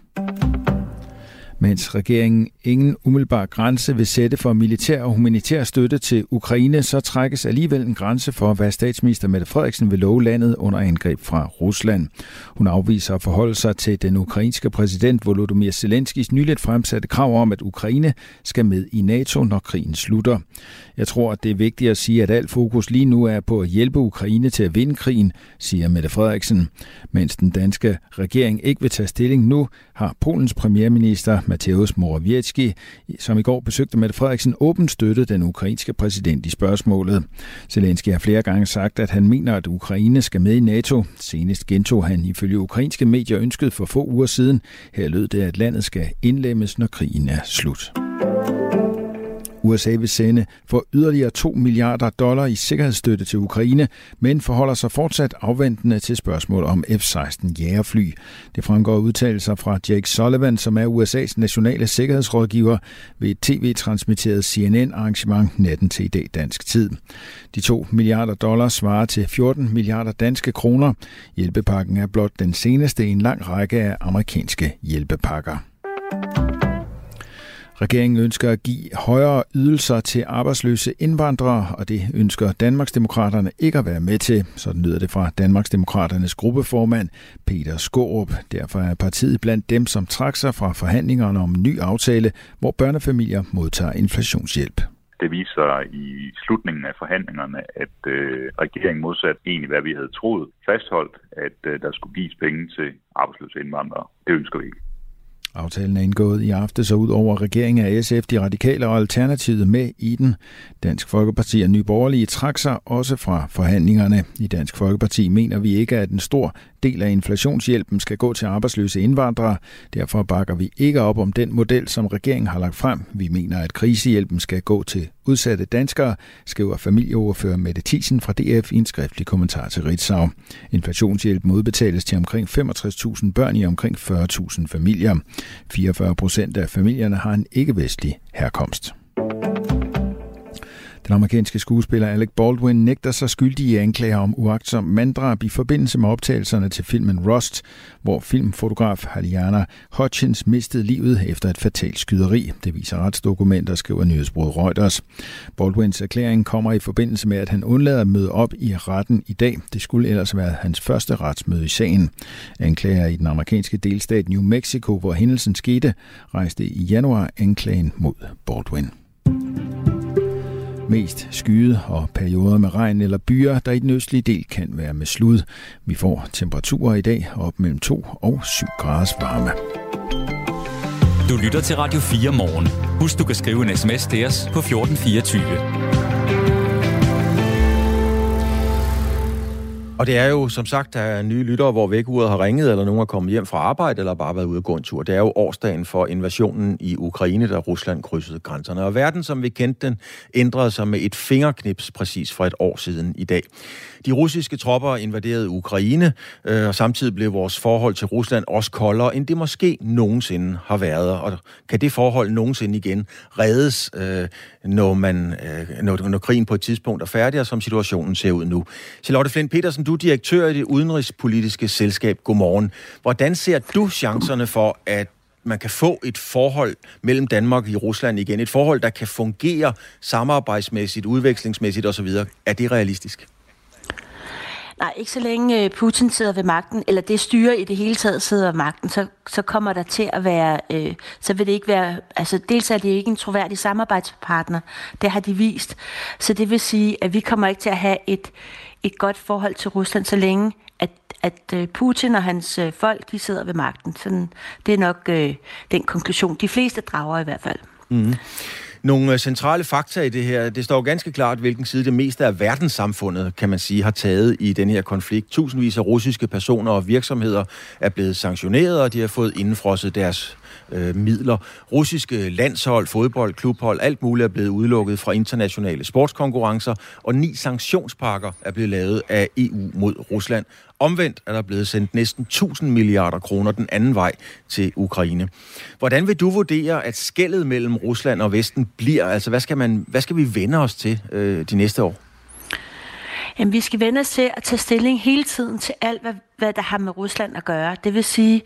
Mens regeringen ingen umiddelbar grænse vil sætte for militær og humanitær støtte til Ukraine, så trækkes alligevel en grænse for, hvad statsminister Mette Frederiksen vil love landet under angreb fra Rusland. Hun afviser at forholde sig til den ukrainske præsident Volodymyr Zelenskis nyligt fremsatte krav om, at Ukraine skal med i NATO, når krigen slutter. Jeg tror, at det er vigtigt at sige, at alt fokus lige nu er på at hjælpe Ukraine til at vinde krigen, siger Mette Frederiksen. Mens den danske regering ikke vil tage stilling nu, har Polens premierminister Mateusz Morawiecki, som i går besøgte Mette Frederiksen, åbent støttede den ukrainske præsident i spørgsmålet. Zelensky har flere gange sagt, at han mener, at Ukraine skal med i NATO. Senest gentog han ifølge ukrainske medier ønsket for få uger siden. Her lød det, at landet skal indlemmes, når krigen er slut. USA vil sende for yderligere 2 milliarder dollar i sikkerhedsstøtte til Ukraine, men forholder sig fortsat afventende til spørgsmål om F-16 jægerfly. Det fremgår udtalelser fra Jake Sullivan, som er USA's nationale sikkerhedsrådgiver ved et tv-transmitteret CNN-arrangement natten til i dag dansk tid. De 2 milliarder dollar svarer til 14 milliarder danske kroner. Hjælpepakken er blot den seneste i en lang række af amerikanske hjælpepakker. Regeringen ønsker at give højere ydelser til arbejdsløse indvandrere, og det ønsker Danmarksdemokraterne ikke at være med til. Sådan lyder det fra Danmarksdemokraternes gruppeformand Peter Skorup. Derfor er partiet blandt dem, som trak sig fra forhandlingerne om en ny aftale, hvor børnefamilier modtager inflationshjælp. Det viser i slutningen af forhandlingerne, at øh, regeringen modsat egentlig, hvad vi havde troet, fastholdt, at øh, der skulle gives penge til arbejdsløse indvandrere. Det ønsker vi ikke. Aftalen er indgået i aftes, så ud over regeringen af SF, de radikale og Alternativet med i den. Dansk Folkeparti og Nye Borgerlige trak sig også fra forhandlingerne. I Dansk Folkeparti mener vi ikke, at en stor del af inflationshjælpen skal gå til arbejdsløse indvandrere. Derfor bakker vi ikke op om den model, som regeringen har lagt frem. Vi mener, at krisehjælpen skal gå til udsatte danskere, skriver familieoverfører Mette Thiesen fra DF i en skriftlig kommentar til Ritzau. Inflationshjælpen udbetales til omkring 65.000 børn i omkring 40.000 familier. 44 procent af familierne har en ikke-vestlig herkomst. Den amerikanske skuespiller Alec Baldwin nægter sig skyldig i anklager om uagtsom manddrab i forbindelse med optagelserne til filmen Rust, hvor filmfotograf Haliana Hutchins mistede livet efter et fatalt skyderi. Det viser retsdokumenter, skriver nyhedsbruget Reuters. Baldwins erklæring kommer i forbindelse med, at han undlader at møde op i retten i dag. Det skulle ellers være hans første retsmøde i sagen. Anklager i den amerikanske delstat New Mexico, hvor hændelsen skete, rejste i januar anklagen mod Baldwin. Mest skyde og perioder med regn eller byer, der i den østlige del kan være med slud. Vi får temperaturer i dag op mellem 2 og 7 graders varme. Du lytter til Radio 4 morgen. Husk, du kan skrive en sms til os på 1424. Og det er jo, som sagt, der er nye lyttere, hvor vækkeuret har ringet, eller nogen er kommet hjem fra arbejde, eller bare været ude og gå en tur. Det er jo årsdagen for invasionen i Ukraine, da Rusland krydsede grænserne. Og verden, som vi kendte den, ændrede sig med et fingerknips præcis for et år siden i dag. De russiske tropper invaderede Ukraine, øh, og samtidig blev vores forhold til Rusland også koldere, end det måske nogensinde har været. Og kan det forhold nogensinde igen reddes, øh, når, man, øh, når, når krigen på et tidspunkt er færdig, og som situationen ser ud nu? Charlotte Flint Petersen, du er direktør i det udenrigspolitiske selskab. Godmorgen. Hvordan ser du chancerne for, at man kan få et forhold mellem Danmark og Rusland igen? Et forhold, der kan fungere samarbejdsmæssigt, udvekslingsmæssigt osv. Er det realistisk? Nej, ikke så længe øh, Putin sidder ved magten, eller det styre i det hele taget sidder ved magten, så, så kommer der til at være, øh, så vil det ikke være, altså dels er det ikke en troværdig samarbejdspartner, det har de vist. Så det vil sige, at vi kommer ikke til at have et, et godt forhold til Rusland, så længe at, at øh, Putin og hans øh, folk, de sidder ved magten. Sådan, det er nok øh, den konklusion, de fleste drager i hvert fald. Mm. Nogle øh, centrale fakta i det her. Det står ganske klart, hvilken side det meste af verdenssamfundet, kan man sige, har taget i den her konflikt. Tusindvis af russiske personer og virksomheder er blevet sanktioneret, og de har fået indfrosset deres øh, midler. Russiske landshold, fodbold, klubhold, alt muligt er blevet udelukket fra internationale sportskonkurrencer, og ni sanktionspakker er blevet lavet af EU mod Rusland. Omvendt er der blevet sendt næsten 1000 milliarder kroner den anden vej til Ukraine. Hvordan vil du vurdere, at skældet mellem Rusland og Vesten bliver? Altså, hvad skal, man, hvad skal vi vende os til øh, de næste år? Jamen, vi skal vende os til at tage stilling hele tiden til alt, hvad, hvad der har med Rusland at gøre. Det vil sige,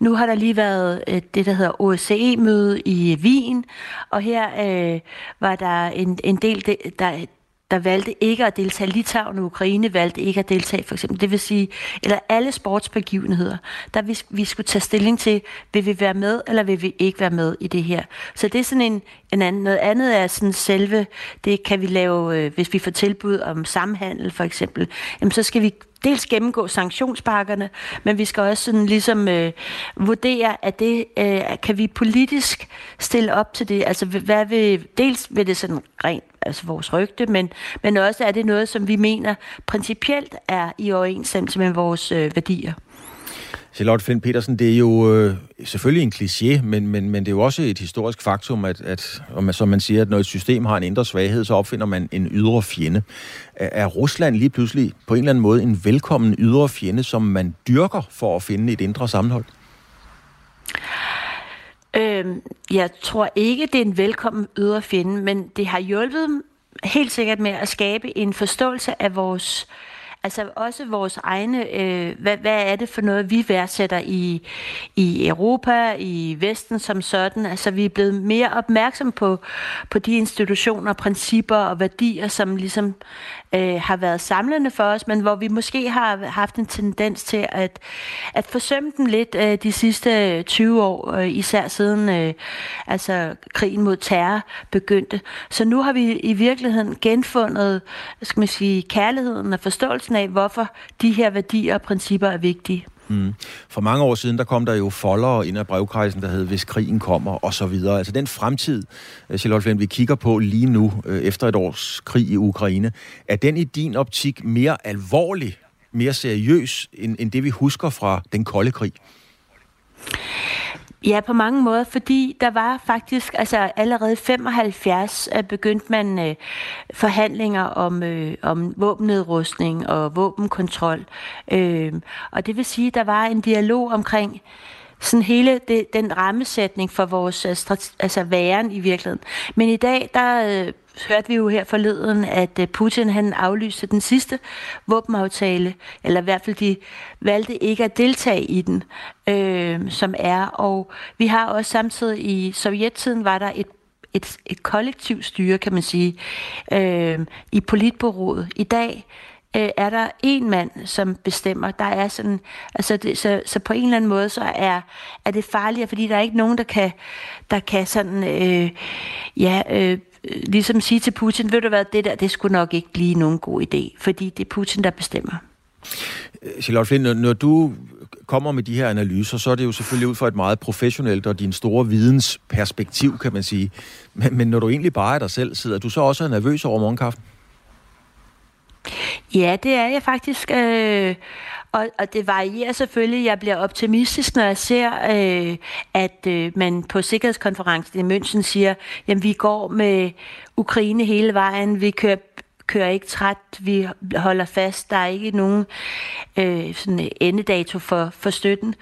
nu har der lige været øh, det, der hedder OSCE-møde i Wien, og her øh, var der en, en del, der, der valgte ikke at deltage. Litauen og Ukraine valgte ikke at deltage, for eksempel. Det vil sige, eller alle sportsbegivenheder, der vi, vi skulle tage stilling til, vil vi være med, eller vil vi ikke være med i det her. Så det er sådan en, en anden, noget andet er sådan selve, det kan vi lave, øh, hvis vi får tilbud om samhandel for eksempel, jamen så skal vi dels gennemgå sanktionspakkerne, men vi skal også sådan ligesom øh, vurdere, at det øh, kan vi politisk stille op til det. Altså hvad vil, dels vil det sådan rent altså vores rygte, men, men også er det noget, som vi mener principielt er i overensstemmelse med vores øh, værdier. Charlotte Finn Petersen, det er jo øh, selvfølgelig en kliché, men, men, men det er jo også et historisk faktum, at, at om, som man siger, at når et system har en indre svaghed, så opfinder man en ydre fjende. Er, er Rusland lige pludselig på en eller anden måde en velkommen ydre fjende, som man dyrker for at finde et indre sammenhold? Øhm, jeg tror ikke, det er en velkommen ydre fjende, men det har hjulpet helt sikkert med at skabe en forståelse af vores Altså også vores egne, øh, hvad, hvad er det for noget, vi værdsætter i, i Europa, i Vesten som sådan. Altså vi er blevet mere opmærksom på, på de institutioner, principper og værdier, som ligesom øh, har været samlende for os, men hvor vi måske har haft en tendens til at, at forsømme den lidt øh, de sidste 20 år, øh, især siden øh, altså krigen mod terror begyndte. Så nu har vi i virkeligheden genfundet skal man sige, kærligheden og forståelsen af, hvorfor de her værdier og principper er vigtige. Mm. For mange år siden, der kom der jo folder ind af brevkredsen, der hed, hvis krigen kommer, og så videre. Altså den fremtid, øh, Charlotte Flint, vi kigger på lige nu, øh, efter et års krig i Ukraine, er den i din optik mere alvorlig, mere seriøs, end, end det vi husker fra den kolde krig? Ja, på mange måder, fordi der var faktisk, altså allerede 75 øh, begyndte man øh, forhandlinger om, øh, om våbennedrustning og våbenkontrol. Øh, og det vil sige, at der var en dialog omkring sådan hele det, den rammesætning for vores øh, altså væren i virkeligheden. Men i dag, der øh, hørte vi jo her forleden, at øh, Putin han aflyste den sidste våbenaftale, eller i hvert fald de valgte ikke at deltage i den, øh, som er. Og vi har også samtidig i sovjettiden var der et et, et kollektivt styre, kan man sige, øh, i politbureauet. I dag øh, er der en mand, som bestemmer. Der er sådan, altså det, så, så på en eller anden måde, så er, er det farligere, fordi der er ikke nogen, der kan, der kan sådan, øh, ja, øh, ligesom sige til Putin, ved du hvad, det der, det skulle nok ikke blive nogen god idé, fordi det er Putin, der bestemmer. Øh, Charlotte Flint, når, når du kommer med de her analyser, så er det jo selvfølgelig ud fra et meget professionelt og din store vidensperspektiv, kan man sige. Men, men når du egentlig bare er dig selv, sidder du så også nervøs over morgenkaffen? Ja, det er jeg faktisk. Øh, og, og det varierer selvfølgelig. Jeg bliver optimistisk, når jeg ser, øh, at øh, man på Sikkerhedskonferencen i München siger, at vi går med Ukraine hele vejen. Vi kører kører ikke træt, vi holder fast, der er ikke nogen øh, sådan endedato for, for støtten.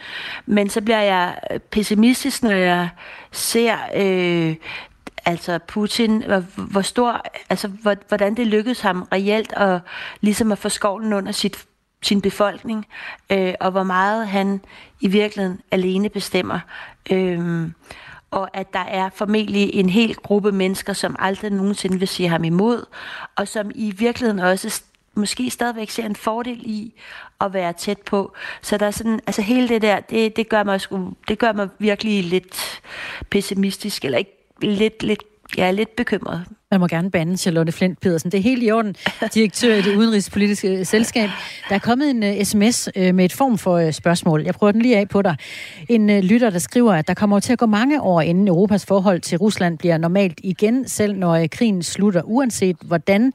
Men så bliver jeg øh, pessimistisk, når jeg ser øh, altså Putin, hvor, hvor stor, altså hvordan det lykkedes ham reelt at, ligesom at få skovlen under sit, sin befolkning, øh, og hvor meget han i virkeligheden alene bestemmer. Øh, og at der er formentlig en hel gruppe mennesker, som aldrig nogensinde vil sige ham imod, og som i virkeligheden også måske stadigvæk ser en fordel i at være tæt på. Så der er sådan, altså hele det der, det, det, gør mig sgu, det gør mig virkelig lidt pessimistisk, eller ikke lidt, lidt jeg er lidt bekymret. Man må gerne bande Charlotte Flint Pedersen. Det er helt i orden, direktør i det udenrigspolitiske selskab. Der er kommet en øh, uh, sms uh, øh, med et form for uh, spørgsmål. Jeg prøver den lige af på dig. En uh, lytter, der skriver, at der kommer til at gå mange år, inden Europas forhold til Rusland bliver normalt igen, selv når uh, krigen slutter, uanset hvordan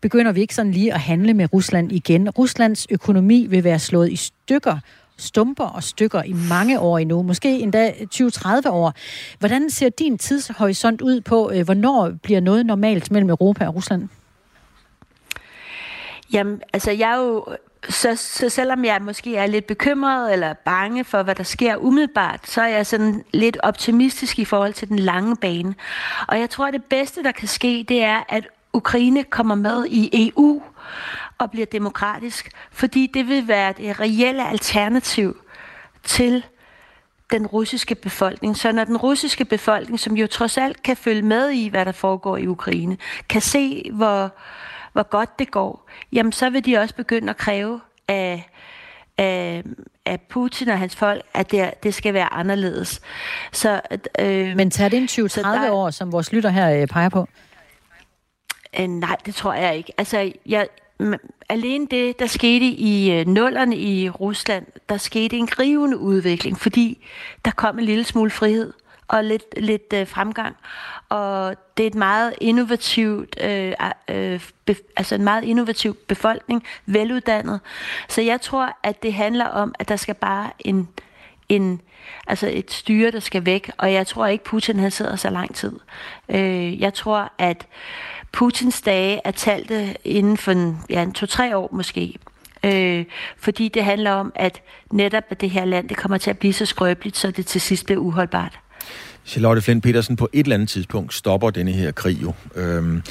begynder vi ikke sådan lige at handle med Rusland igen. Ruslands økonomi vil være slået i stykker stumper og stykker i mange år endnu, måske endda 20-30 år. Hvordan ser din tidshorisont ud på, øh, hvornår bliver noget normalt mellem Europa og Rusland? Jamen, altså jeg er jo så, så selvom jeg måske er lidt bekymret eller bange for, hvad der sker umiddelbart, så er jeg sådan lidt optimistisk i forhold til den lange bane. Og jeg tror, at det bedste, der kan ske, det er, at Ukraine kommer med i EU og bliver demokratisk, fordi det vil være det reelle alternativ til den russiske befolkning. Så når den russiske befolkning, som jo trods alt kan følge med i, hvad der foregår i Ukraine, kan se, hvor, hvor godt det går, jamen så vil de også begynde at kræve af, af, af Putin og hans folk, at det, det skal være anderledes. Så, øh, Men tager det en 20-30 der, år, som vores lytter her øh, peger på? Øh, nej, det tror jeg ikke. Altså, jeg, alene det, der skete i øh, nullerne i Rusland, der skete en grivende udvikling, fordi der kom en lille smule frihed og lidt, lidt øh, fremgang. Og det er et meget innovativt, øh, øh, be, altså en meget innovativ befolkning, veluddannet. Så jeg tror, at det handler om, at der skal bare en, en altså et styre, der skal væk. Og jeg tror ikke, Putin han sidder så lang tid. Øh, jeg tror, at Putins dage er talte inden for en, ja, en to-tre år måske. Øh, fordi det handler om, at netop at det her land det kommer til at blive så skrøbeligt, så det til sidst bliver uholdbart. Charlotte Flint Petersen, på et eller andet tidspunkt stopper denne her krig jo. Øhm,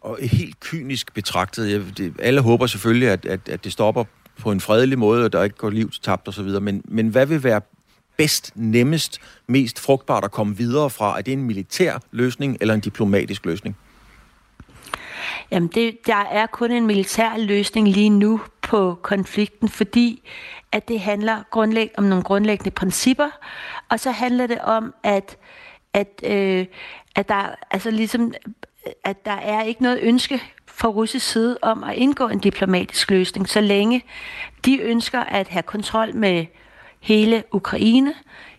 og helt kynisk betragtet, jeg, det, alle håber selvfølgelig, at, at, at det stopper på en fredelig måde, og der ikke går liv til tabt osv., men, men hvad vil være bedst, nemmest, mest frugtbart at komme videre fra? Er det en militær løsning eller en diplomatisk løsning? Jamen, det, der er kun en militær løsning lige nu på konflikten, fordi at det handler grundlæg om nogle grundlæggende principper, og så handler det om, at, at, øh, at der altså ligesom, at der er ikke noget ønske fra russisk side om at indgå en diplomatisk løsning, så længe de ønsker at have kontrol med hele Ukraine,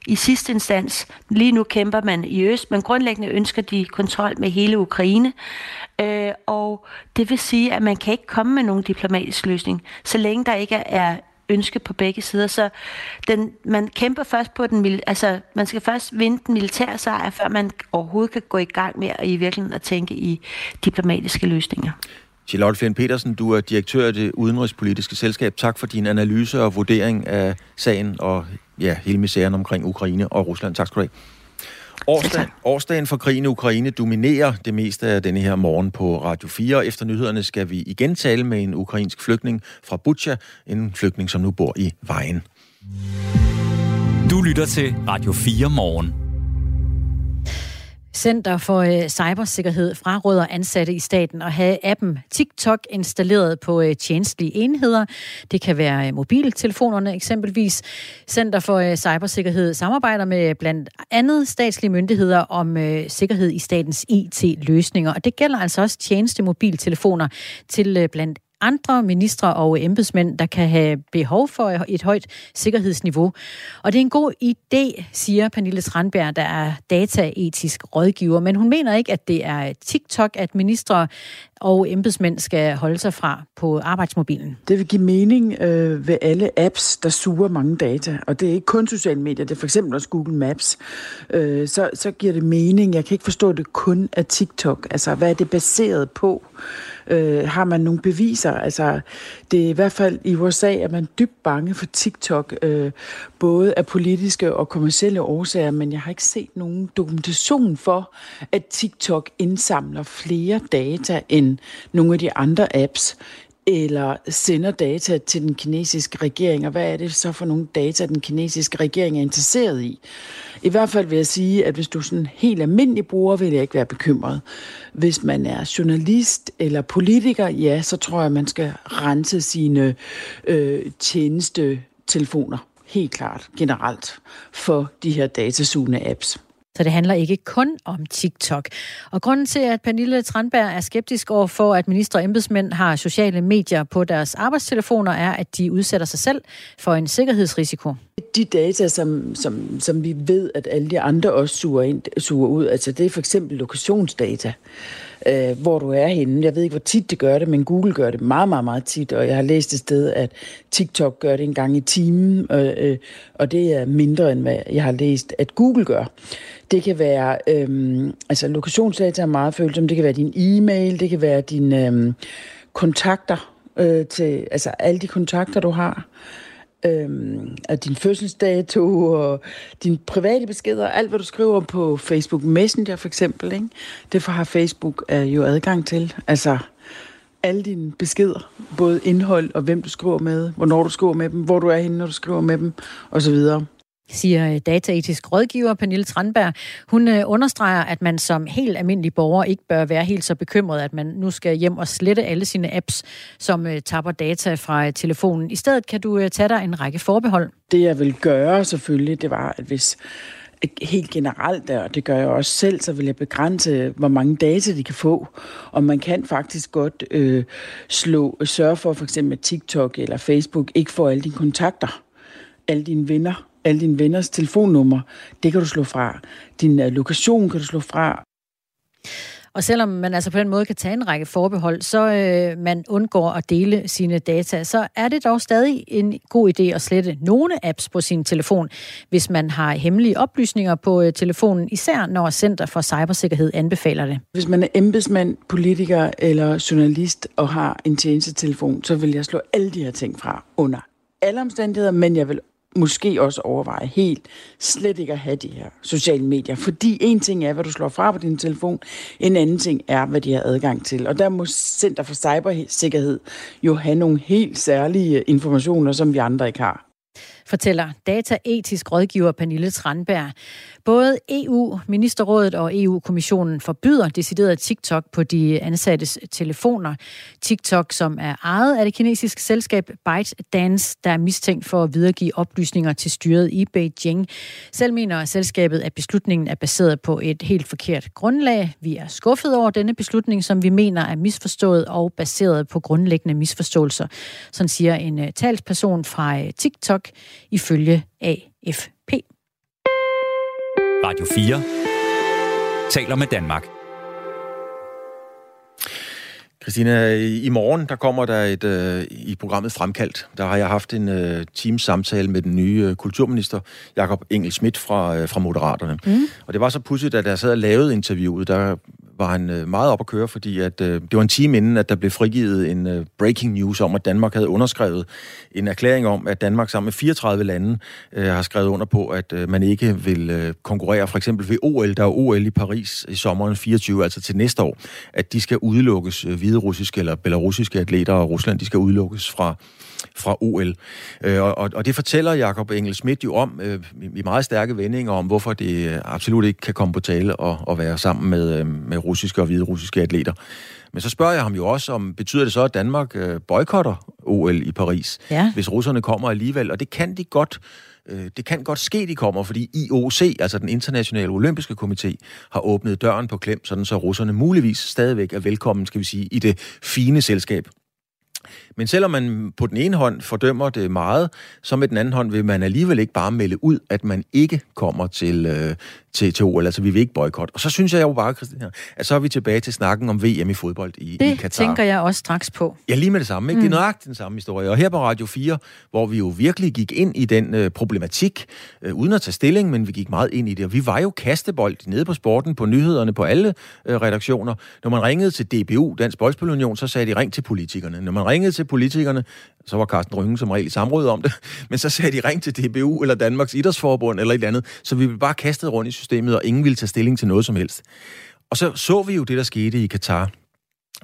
i sidste instans. Lige nu kæmper man i øst, men grundlæggende ønsker de kontrol med hele Ukraine. Øh, og det vil sige, at man kan ikke komme med nogen diplomatisk løsning, så længe der ikke er ønske på begge sider. Så den, man kæmper først på den, altså man skal først vinde den militære sejr, før man overhovedet kan gå i gang med at i virkeligheden at tænke i diplomatiske løsninger. Charlotte Flint Petersen, du er direktør af det udenrigspolitiske selskab. Tak for din analyse og vurdering af sagen og ja, hele misæren omkring Ukraine og Rusland. Tak skal du have. Årsdagen, årsdagen for krigen i Ukraine dominerer det meste af denne her morgen på Radio 4. Efter nyhederne skal vi igen tale med en ukrainsk flygtning fra Butcha, en flygtning, som nu bor i Vejen. Du lytter til Radio 4 morgen. Center for øh, Cybersikkerhed fraråder ansatte i staten at have appen TikTok installeret på øh, tjenestlige enheder. Det kan være øh, mobiltelefonerne eksempelvis. Center for øh, Cybersikkerhed samarbejder med blandt andet statslige myndigheder om øh, sikkerhed i statens IT-løsninger. Og det gælder altså også tjenestemobiltelefoner til øh, blandt andre ministre og embedsmænd, der kan have behov for et højt sikkerhedsniveau. Og det er en god idé, siger Pernille Strandberg, der er dataetisk rådgiver. Men hun mener ikke, at det er TikTok, at ministre og embedsmænd skal holde sig fra på arbejdsmobilen. Det vil give mening øh, ved alle apps, der suger mange data, og det er ikke kun sociale medier, det er for eksempel også Google Maps. Øh, så, så giver det mening. Jeg kan ikke forstå, at det kun er TikTok. Altså, hvad er det baseret på? Øh, har man nogle beviser? Altså, det er i hvert fald i USA, at man dybt bange for TikTok, øh, både af politiske og kommersielle årsager, men jeg har ikke set nogen dokumentation for, at TikTok indsamler flere data end nogle af de andre apps eller sender data til den kinesiske regering, og hvad er det så for nogle data, den kinesiske regering er interesseret i? I hvert fald vil jeg sige, at hvis du er sådan en helt almindelig bruger, vil jeg ikke være bekymret. Hvis man er journalist eller politiker, ja, så tror jeg, man skal rense sine øh, tjenestetelefoner helt klart generelt for de her datasugende apps. Så det handler ikke kun om TikTok. Og grunden til, at Pernille Tranberg er skeptisk over for, at minister og embedsmænd har sociale medier på deres arbejdstelefoner, er, at de udsætter sig selv for en sikkerhedsrisiko. De data, som, som, som vi ved, at alle de andre også suger, ind, suger ud, altså det er for eksempel lokationsdata øh, hvor du er henne. Jeg ved ikke, hvor tit det gør det, men Google gør det meget, meget, meget tit, og jeg har læst et sted, at TikTok gør det en gang i timen, øh, øh, og det er mindre, end hvad jeg har læst, at Google gør. Det kan være, øh, altså lokationsdata er meget følsomt, det kan være din e-mail, det kan være dine øh, kontakter, øh, til, altså alle de kontakter, du har øhm, og din fødselsdato og dine private beskeder, alt hvad du skriver på Facebook Messenger for eksempel, ikke? det har Facebook er jo adgang til. Altså alle dine beskeder, både indhold og hvem du skriver med, hvornår du skriver med dem, hvor du er henne, når du skriver med dem, osv siger øh, dataetisk rådgiver Pernille Tranberg. Hun øh, understreger, at man som helt almindelig borger ikke bør være helt så bekymret, at man nu skal hjem og slette alle sine apps, som øh, tapper data fra telefonen. I stedet kan du tage dig en række forbehold. Det jeg vil gøre selvfølgelig, det var, at hvis helt generelt, og det gør jeg også selv, så vil jeg begrænse, hvor mange data de kan få. Og man kan faktisk godt øh, slå, sørge for, for eksempel TikTok eller Facebook ikke får alle dine kontakter, alle dine venner, alle dine venners telefonnummer, det kan du slå fra. Din uh, lokation kan du slå fra. Og selvom man altså på den måde kan tage en række forbehold, så øh, man undgår at dele sine data, så er det dog stadig en god idé at slette nogle apps på sin telefon, hvis man har hemmelige oplysninger på øh, telefonen, især når Center for Cybersikkerhed anbefaler det. Hvis man er embedsmand, politiker eller journalist og har en tjenestetelefon, så vil jeg slå alle de her ting fra under alle omstændigheder, men jeg vil måske også overveje helt slet ikke at have de her sociale medier. Fordi en ting er, hvad du slår fra på din telefon, en anden ting er, hvad de har adgang til. Og der må Center for Cybersikkerhed jo have nogle helt særlige informationer, som vi andre ikke har fortæller dataetisk rådgiver Pernille Tranberg. Både EU, Ministerrådet og EU-kommissionen forbyder decideret TikTok på de ansattes telefoner. TikTok, som er ejet af det kinesiske selskab ByteDance, der er mistænkt for at videregive oplysninger til styret i Beijing. Selv mener selskabet, at beslutningen er baseret på et helt forkert grundlag. Vi er skuffet over denne beslutning, som vi mener er misforstået og baseret på grundlæggende misforståelser. Sådan siger en øh, talsperson fra øh, TikTok ifølge AFP. Radio 4 taler med Danmark. Christina, i morgen der kommer der et øh, i programmet Fremkaldt. Der har jeg haft en øh, teams samtale med den nye øh, kulturminister, Jakob Engel Schmidt fra, øh, fra Moderaterne. Mm. Og det var så pudsigt, at jeg sad og lavede interviewet, der var han øh, meget op at køre, fordi at, øh, det var en time inden, at der blev frigivet en øh, breaking news om, at Danmark havde underskrevet en erklæring om, at Danmark sammen med 34 lande øh, har skrevet under på, at øh, man ikke vil øh, konkurrere for eksempel ved OL, der er OL i Paris i sommeren 24, altså til næste år, at de skal udelukkes, øh, hvide russiske eller belarusiske atleter og Rusland, de skal udelukkes fra fra OL. Øh, og, og det fortæller Jakob Engel Schmidt jo om øh, i meget stærke vendinger om, hvorfor det øh, absolut ikke kan komme på tale at, at være sammen med, øh, med russiske og hvide russiske atleter. Men så spørger jeg ham jo også, om betyder det så, at Danmark boykotter OL i Paris, ja. hvis russerne kommer alligevel? Og det kan de godt det kan godt ske, de kommer, fordi IOC, altså den internationale olympiske komité, har åbnet døren på klem, sådan så russerne muligvis stadigvæk er velkommen, skal vi sige, i det fine selskab Men selvom man på den ene hånd fordømmer det meget, så med den anden hånd vil man alligevel ikke bare melde ud, at man ikke kommer til, øh, til, til OL, altså vi vil ikke boykotte. Og så synes jeg jo bare, Christina, at så er vi tilbage til snakken om VM i fodbold i, det i Katar. Det tænker jeg også straks på. Ja, lige med det samme. Ikke? Mm. Det er nøjagtigt den samme historie. Og her på Radio 4, hvor vi jo virkelig gik ind i den øh, problematik, øh, uden at tage stilling, men vi gik meget ind i det. Og vi var jo kastebold nede på sporten, på nyhederne, på alle øh, redaktioner. Når man ringede til DBU, Dansk Boldspilunion, så sagde de ring til politikerne. Når man ringede til politikerne, så var Carsten Ryngen som regel i samråd om det, <laughs> men så sagde de ring til DBU eller Danmarks Idrætsforbund eller et eller andet. Så vi blev bare kastet rundt i systemet, og ingen ville tage stilling til noget som helst. Og så så vi jo det, der skete i Katar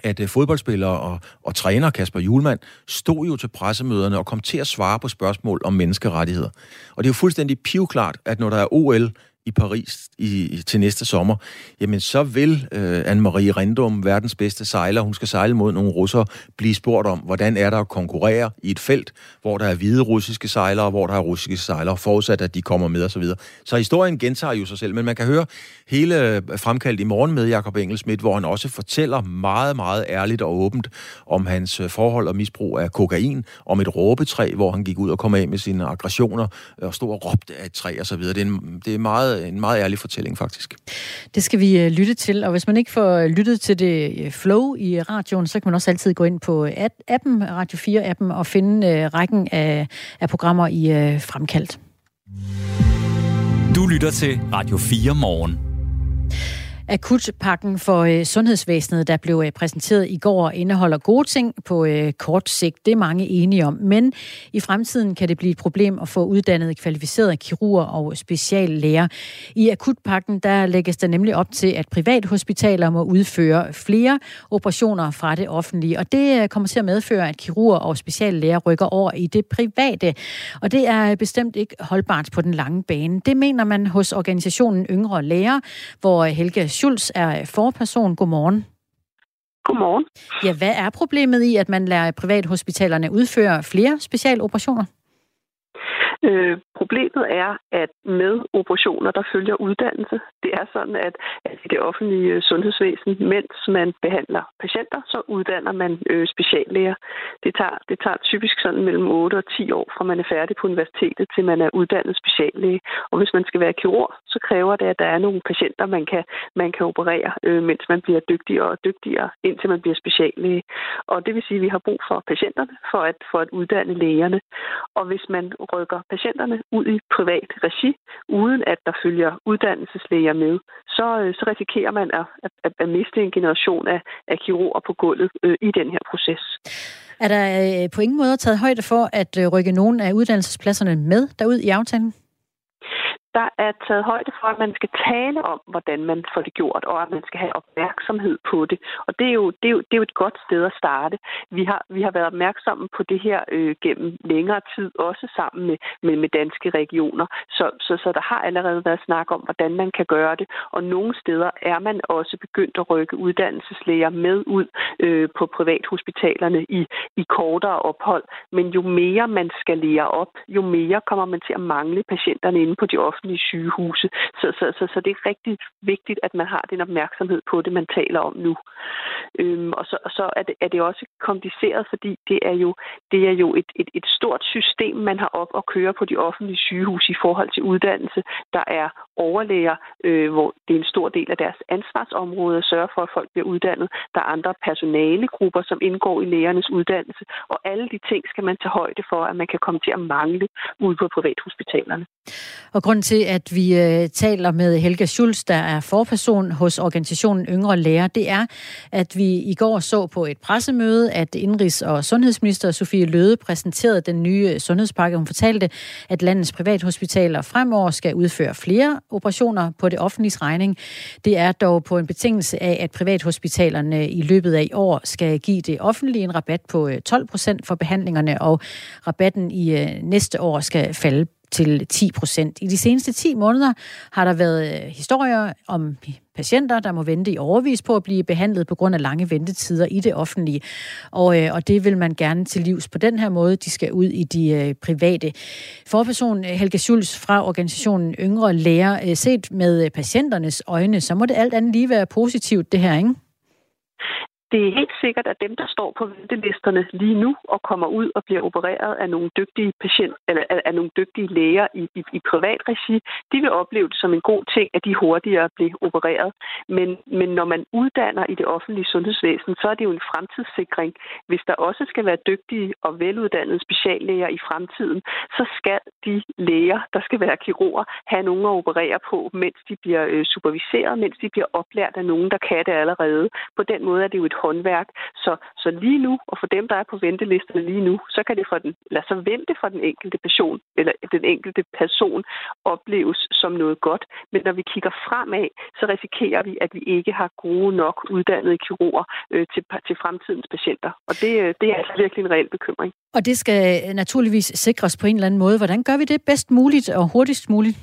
at øh, fodboldspillere og, og træner Kasper Julemand stod jo til pressemøderne og kom til at svare på spørgsmål om menneskerettigheder. Og det er jo fuldstændig pivklart, at når der er OL i Paris i, til næste sommer, jamen så vil øh, Anne-Marie Rindum, verdens bedste sejler, hun skal sejle mod nogle russere, blive spurgt om, hvordan er der at konkurrere i et felt, hvor der er hvide russiske sejlere, hvor der er russiske sejlere, forudsat at de kommer med osv. Så, så historien gentager jo sig selv, men man kan høre hele øh, fremkaldt i morgen med Jakob Engelsmidt, hvor han også fortæller meget, meget ærligt og åbent om hans øh, forhold og misbrug af kokain, om et råbetræ, hvor han gik ud og kom af med sine aggressioner øh, og stod og råbte af et træ osv. Det er, en, det er meget en meget ærlig fortælling, faktisk. Det skal vi uh, lytte til, og hvis man ikke får lyttet til det uh, flow i radioen, så kan man også altid gå ind på appen, Radio 4-appen, og finde rækken af, af programmer i fremkaldt. Du lytter til Radio 4 morgen. Akutpakken for øh, sundhedsvæsenet, der blev øh, præsenteret i går, indeholder gode ting på øh, kort sigt. Det er mange enige om. Men i fremtiden kan det blive et problem at få uddannet kvalificerede kirurger og speciallæger. I akutpakken der lægges der nemlig op til, at privathospitaler må udføre flere operationer fra det offentlige. Og det øh, kommer til at medføre, at kirurger og speciallæger rykker over i det private. Og det er øh, bestemt ikke holdbart på den lange bane. Det mener man hos organisationen Yngre Læger, hvor øh, Helge Schulz er forperson. Godmorgen. Godmorgen. Ja, hvad er problemet i, at man lader privathospitalerne udføre flere specialoperationer? Øh, problemet er, at med operationer, der følger uddannelse. Det er sådan, at, at i det offentlige sundhedsvæsen, mens man behandler patienter, så uddanner man øh, speciallæger. Det tager, det tager typisk sådan mellem 8 og 10 år, fra man er færdig på universitetet, til man er uddannet speciallæge. Og hvis man skal være kirurg, så kræver det, at der er nogle patienter, man kan, man kan operere, øh, mens man bliver dygtigere og dygtigere, indtil man bliver speciallæge. Og det vil sige, at vi har brug for patienterne for at, for at uddanne lægerne. Og hvis man rykker patienterne ud i privat regi, uden at der følger uddannelseslæger med, så, øh, så risikerer man at, at, at miste en generation af, af kirurger på gulvet øh, i den her proces. Er der øh, på ingen måde taget højde for at øh, rykke nogle af uddannelsespladserne med derud i aftalen? Der er taget højde for, at man skal tale om, hvordan man får det gjort, og at man skal have opmærksomhed på det. Og det er jo, det er jo, det er jo et godt sted at starte. Vi har, vi har været opmærksomme på det her øh, gennem længere tid, også sammen med, med, med danske regioner. Så, så, så der har allerede været snak om, hvordan man kan gøre det. Og nogle steder er man også begyndt at rykke uddannelseslæger med ud øh, på privathospitalerne i, i kortere ophold. Men jo mere man skal lære op, jo mere kommer man til at mangle patienterne inde på de offentlige offentlige sygehuse. Så, så, så, så det er rigtig vigtigt, at man har den opmærksomhed på det, man taler om nu. Øhm, og så, og så er, det, er det også kompliceret, fordi det er jo, det er jo et, et, et stort system, man har op at køre på de offentlige sygehuse i forhold til uddannelse. Der er overlæger, øh, hvor det er en stor del af deres ansvarsområde at sørge for, at folk bliver uddannet. Der er andre personalegrupper, som indgår i lægernes uddannelse, og alle de ting skal man tage højde for, at man kan komme til at mangle ude på privathospitalerne. Og grunden til, at vi øh, taler med Helga Schulz, der er forperson hos organisationen Yngre Lærer, det er, at vi i går så på et pressemøde, at Indrigs- og Sundhedsminister Sofie Løde præsenterede den nye sundhedspakke. Hun fortalte, at landets privathospitaler fremover skal udføre flere operationer på det offentlige regning. Det er dog på en betingelse af, at privathospitalerne øh, i løbet af i år skal give det offentlige en rabat på øh, 12 procent for behandlingerne, og rabatten i øh, næste år skal falde til 10 procent. I de seneste 10 måneder har der været øh, historier om patienter, der må vente i overvis på at blive behandlet på grund af lange ventetider i det offentlige. Og, øh, og det vil man gerne til livs på den her måde. De skal ud i de øh, private. Forperson øh, Helge Schulz fra organisationen Yngre Læger, øh, set med patienternes øjne, så må det alt andet lige være positivt, det her, ikke? Det er helt sikkert, at dem, der står på ventelisterne lige nu og kommer ud og bliver opereret af nogle dygtige patient, eller af, nogle dygtige læger i, i, i privat regi, de vil opleve det som en god ting, at de hurtigere bliver opereret. Men, men når man uddanner i det offentlige sundhedsvæsen, så er det jo en fremtidssikring. Hvis der også skal være dygtige og veluddannede speciallæger i fremtiden, så skal de læger, der skal være kirurger, have nogen at operere på, mens de bliver øh, superviseret, mens de bliver oplært af nogen, der kan det allerede. På den måde er det jo et håndværk. Så, så lige nu, og for dem, der er på ventelisterne lige nu, så kan det for den, lad så vente for den enkelte person, eller den enkelte person opleves som noget godt. Men når vi kigger fremad, så risikerer vi, at vi ikke har gode nok uddannede kirurger øh, til, til fremtidens patienter. Og det, øh, det er altså virkelig en reel bekymring. Og det skal øh, naturligvis sikres på en eller anden måde. Hvordan gør vi det bedst muligt og hurtigst muligt?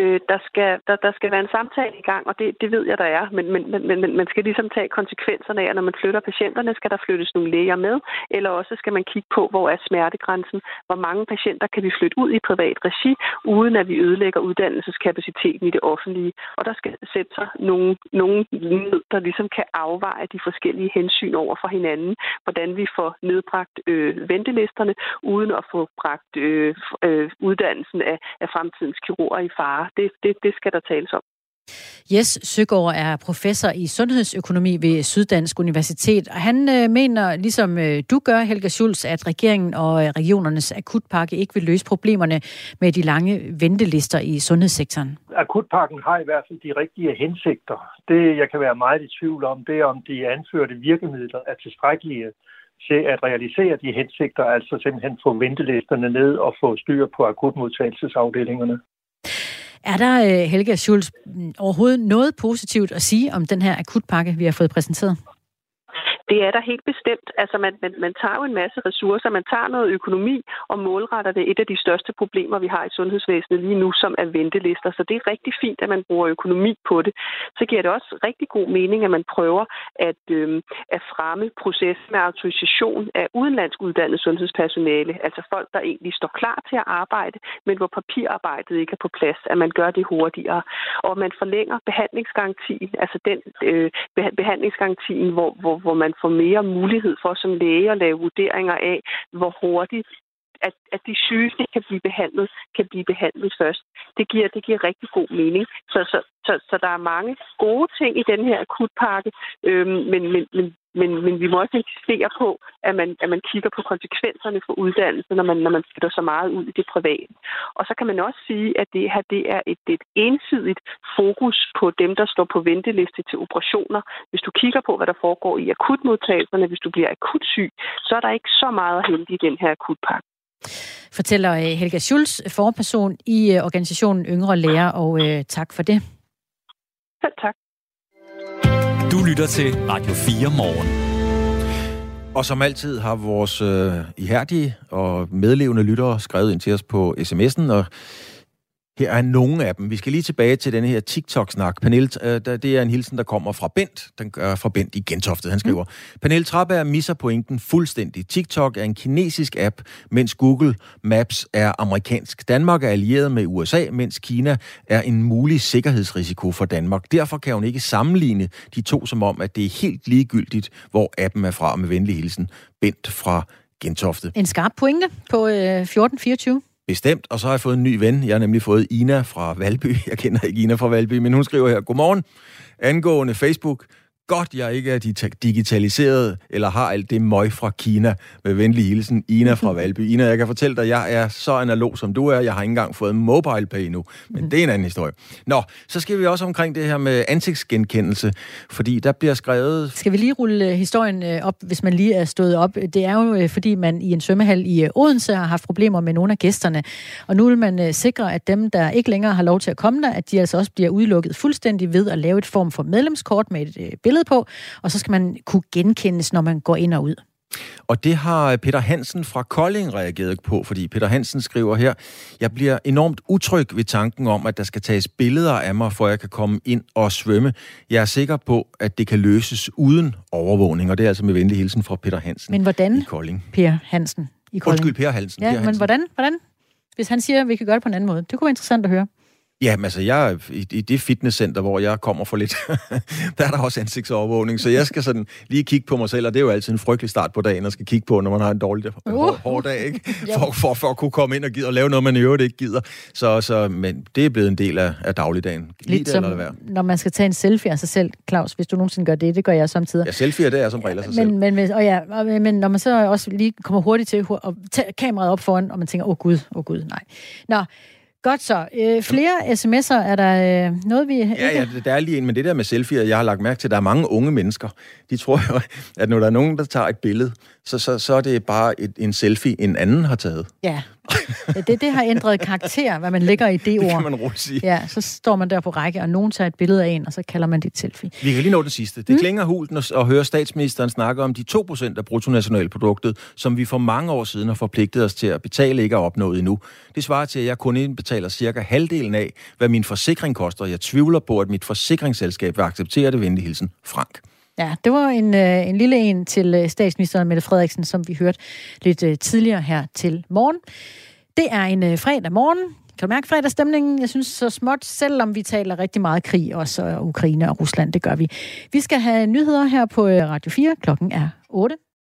Øh, der, skal, der, der skal være en samtale i gang, og det, det ved jeg, der er. Men, men, men, men man skal ligesom tage konsekvenserne af, at når man flytter patienterne, skal der flyttes nogle læger med, eller også skal man kigge på, hvor er smertegrænsen, hvor mange patienter kan vi flytte ud i privat regi, uden at vi ødelægger uddannelseskapaciteten i det offentlige. Og der skal sætte sig nogle, nogle ned, der ligesom kan afveje de forskellige hensyn over for hinanden, hvordan vi får nedbragt øh, ventelisterne, uden at få bragt øh, øh, uddannelsen af, af fremtidens kirurger i fare det, det, det skal der tales om. Jes Søgaard er professor i sundhedsøkonomi ved Syddansk Universitet, og han øh, mener, ligesom øh, du gør, Helga Schulz, at regeringen og øh, regionernes akutpakke ikke vil løse problemerne med de lange ventelister i sundhedssektoren. Akutpakken har i hvert fald de rigtige hensigter. Det, jeg kan være meget i tvivl om, det er, om de anførte virkemidler er tilstrækkelige til at realisere de hensigter, altså simpelthen få ventelisterne ned og få styr på akutmodtagelsesafdelingerne. Er der, øh, Helge Helga Schulz, mm, overhovedet noget positivt at sige om den her akutpakke, vi har fået præsenteret? Det er der helt bestemt. Altså, man, man, man tager jo en masse ressourcer, man tager noget økonomi og målretter det. Et af de største problemer, vi har i sundhedsvæsenet lige nu, som er ventelister. Så det er rigtig fint, at man bruger økonomi på det. Så giver det også rigtig god mening, at man prøver at, øh, at fremme processen med autorisation af udenlandsk uddannet sundhedspersonale. Altså folk, der egentlig står klar til at arbejde, men hvor papirarbejdet ikke er på plads, at man gør det hurtigere. Og man forlænger behandlingsgarantien, altså den øh, behandlingsgarantien, hvor, hvor, hvor man får mere mulighed for som læge at lave vurderinger af, hvor hurtigt at, at de syge kan blive behandlet, kan blive behandlet først. Det giver, det giver rigtig god mening. Så, så, så, så der er mange gode ting i den her akutpakke, øhm, men, men, men, men, men vi må også insistere på, at man, at man kigger på konsekvenserne for uddannelse, når man, når man flytter så meget ud i det private. Og så kan man også sige, at det her det er et, et ensidigt fokus på dem, der står på venteliste til operationer. Hvis du kigger på, hvad der foregår i akutmodtagelserne, hvis du bliver akut syg, så er der ikke så meget at hente i den her akutpakke. Fortæller øh, Helga Schulz, forperson i øh, organisationen Yngre Læger, og øh, tak for det. Selv tak. Du lytter til Radio 4 morgen. Og som altid har vores øh, ihærdige og medlevende lyttere skrevet ind til os på sms'en, og her er nogle af dem. Vi skal lige tilbage til denne her TikTok-snak. Pernille, øh, det er en hilsen, der kommer fra Bent. Den gør fra Bent i Gentofte. Han skriver, mm. Pernille Traberg misser pointen fuldstændig. TikTok er en kinesisk app, mens Google Maps er amerikansk. Danmark er allieret med USA, mens Kina er en mulig sikkerhedsrisiko for Danmark. Derfor kan hun ikke sammenligne de to som om, at det er helt ligegyldigt, hvor appen er fra. Med venlig hilsen, Bent fra Gentofte. En skarp pointe på øh, 1424. Bestemt, og så har jeg fået en ny ven. Jeg har nemlig fået Ina fra Valby. <laughs> Jeg kender ikke Ina fra Valby, men hun skriver her, Godmorgen, angående Facebook godt, jeg ikke er digitaliseret, eller har alt det møg fra Kina. Med venlig hilsen, Ina fra <laughs> Valby. Ina, jeg kan fortælle dig, jeg er så analog, som du er. Jeg har ikke engang fået mobile pay nu, men mm. det er en anden historie. Nå, så skal vi også omkring det her med ansigtsgenkendelse, fordi der bliver skrevet... Skal vi lige rulle øh, historien øh, op, hvis man lige er stået op? Det er jo, øh, fordi man i en svømmehal i Odense har haft problemer med nogle af gæsterne, og nu vil man sikre, at dem, der ikke længere har lov til at komme der, at de altså også bliver udelukket fuldstændig ved at lave et form for medlemskort med et billede billede på, og så skal man kunne genkendes, når man går ind og ud. Og det har Peter Hansen fra Kolding reageret på, fordi Peter Hansen skriver her, jeg bliver enormt utryg ved tanken om, at der skal tages billeder af mig, for jeg kan komme ind og svømme. Jeg er sikker på, at det kan løses uden overvågning, og det er altså med venlig hilsen fra Peter Hansen Men hvordan, i Kolding. Per Hansen i Kolding? Undskyld, Per Hansen. Ja, per Hansen. men hvordan, hvordan? Hvis han siger, at vi kan gøre det på en anden måde. Det kunne være interessant at høre. Ja, men altså, jeg i, i det fitnesscenter, hvor jeg kommer for lidt, <laughs> der er der også ansigtsovervågning, så jeg skal sådan lige kigge på mig selv, og det er jo altid en frygtelig start på dagen, at skal kigge på, når man har en dårlig, uh. hård, hård dag, ikke? <laughs> For, for, for at kunne komme ind og, give, og lave noget, man i øvrigt ikke gider. Så, så, men det er blevet en del af, af dagligdagen. Lige Lidt det, som, eller være. når man skal tage en selfie af sig selv, Claus, hvis du nogensinde gør det, det gør jeg samtidig. Ja, selfie det er som regel af sig selv. Men, men, hvis- og ja, og, men når man så også lige kommer hurtigt til at tage kameraet op foran, og man tænker, åh oh, gud, åh oh, gud, nej. Nå, godt så. Øh, flere sms'er, er der øh, noget, vi... Ja, ja, der er lige en, men det der med selfie, jeg har lagt mærke til, at der er mange unge mennesker. De tror jo, at når der er nogen, der tager et billede, så, så, så er det bare et, en selfie, en anden har taget. Ja. Ja, Det, det har ændret karakter, hvad man lægger i det ord. Det kan man roligt sige. Ja, så står man der på række, og nogen tager et billede af en, og så kalder man det et selfie. Vi kan lige nå den sidste. Det mm. klinger hult at, at høre statsministeren snakke om de 2% af bruttonationalproduktet, som vi for mange år siden har forpligtet os til at betale ikke er opnået endnu. Det svarer til, at jeg kun indbetaler cirka halvdelen af, hvad min forsikring koster. Jeg tvivler på, at mit forsikringsselskab vil acceptere det venlig hilsen. Frank. Ja, det var en, øh, en lille en til øh, statsministeren Mette Frederiksen, som vi hørte lidt øh, tidligere her til morgen. Det er en øh, fredag morgen. Kan du mærke fredagsstemningen? Jeg synes så småt, selvom vi taler rigtig meget krig, også øh, Ukraine og Rusland, det gør vi. Vi skal have nyheder her på øh, Radio 4. Klokken er 8.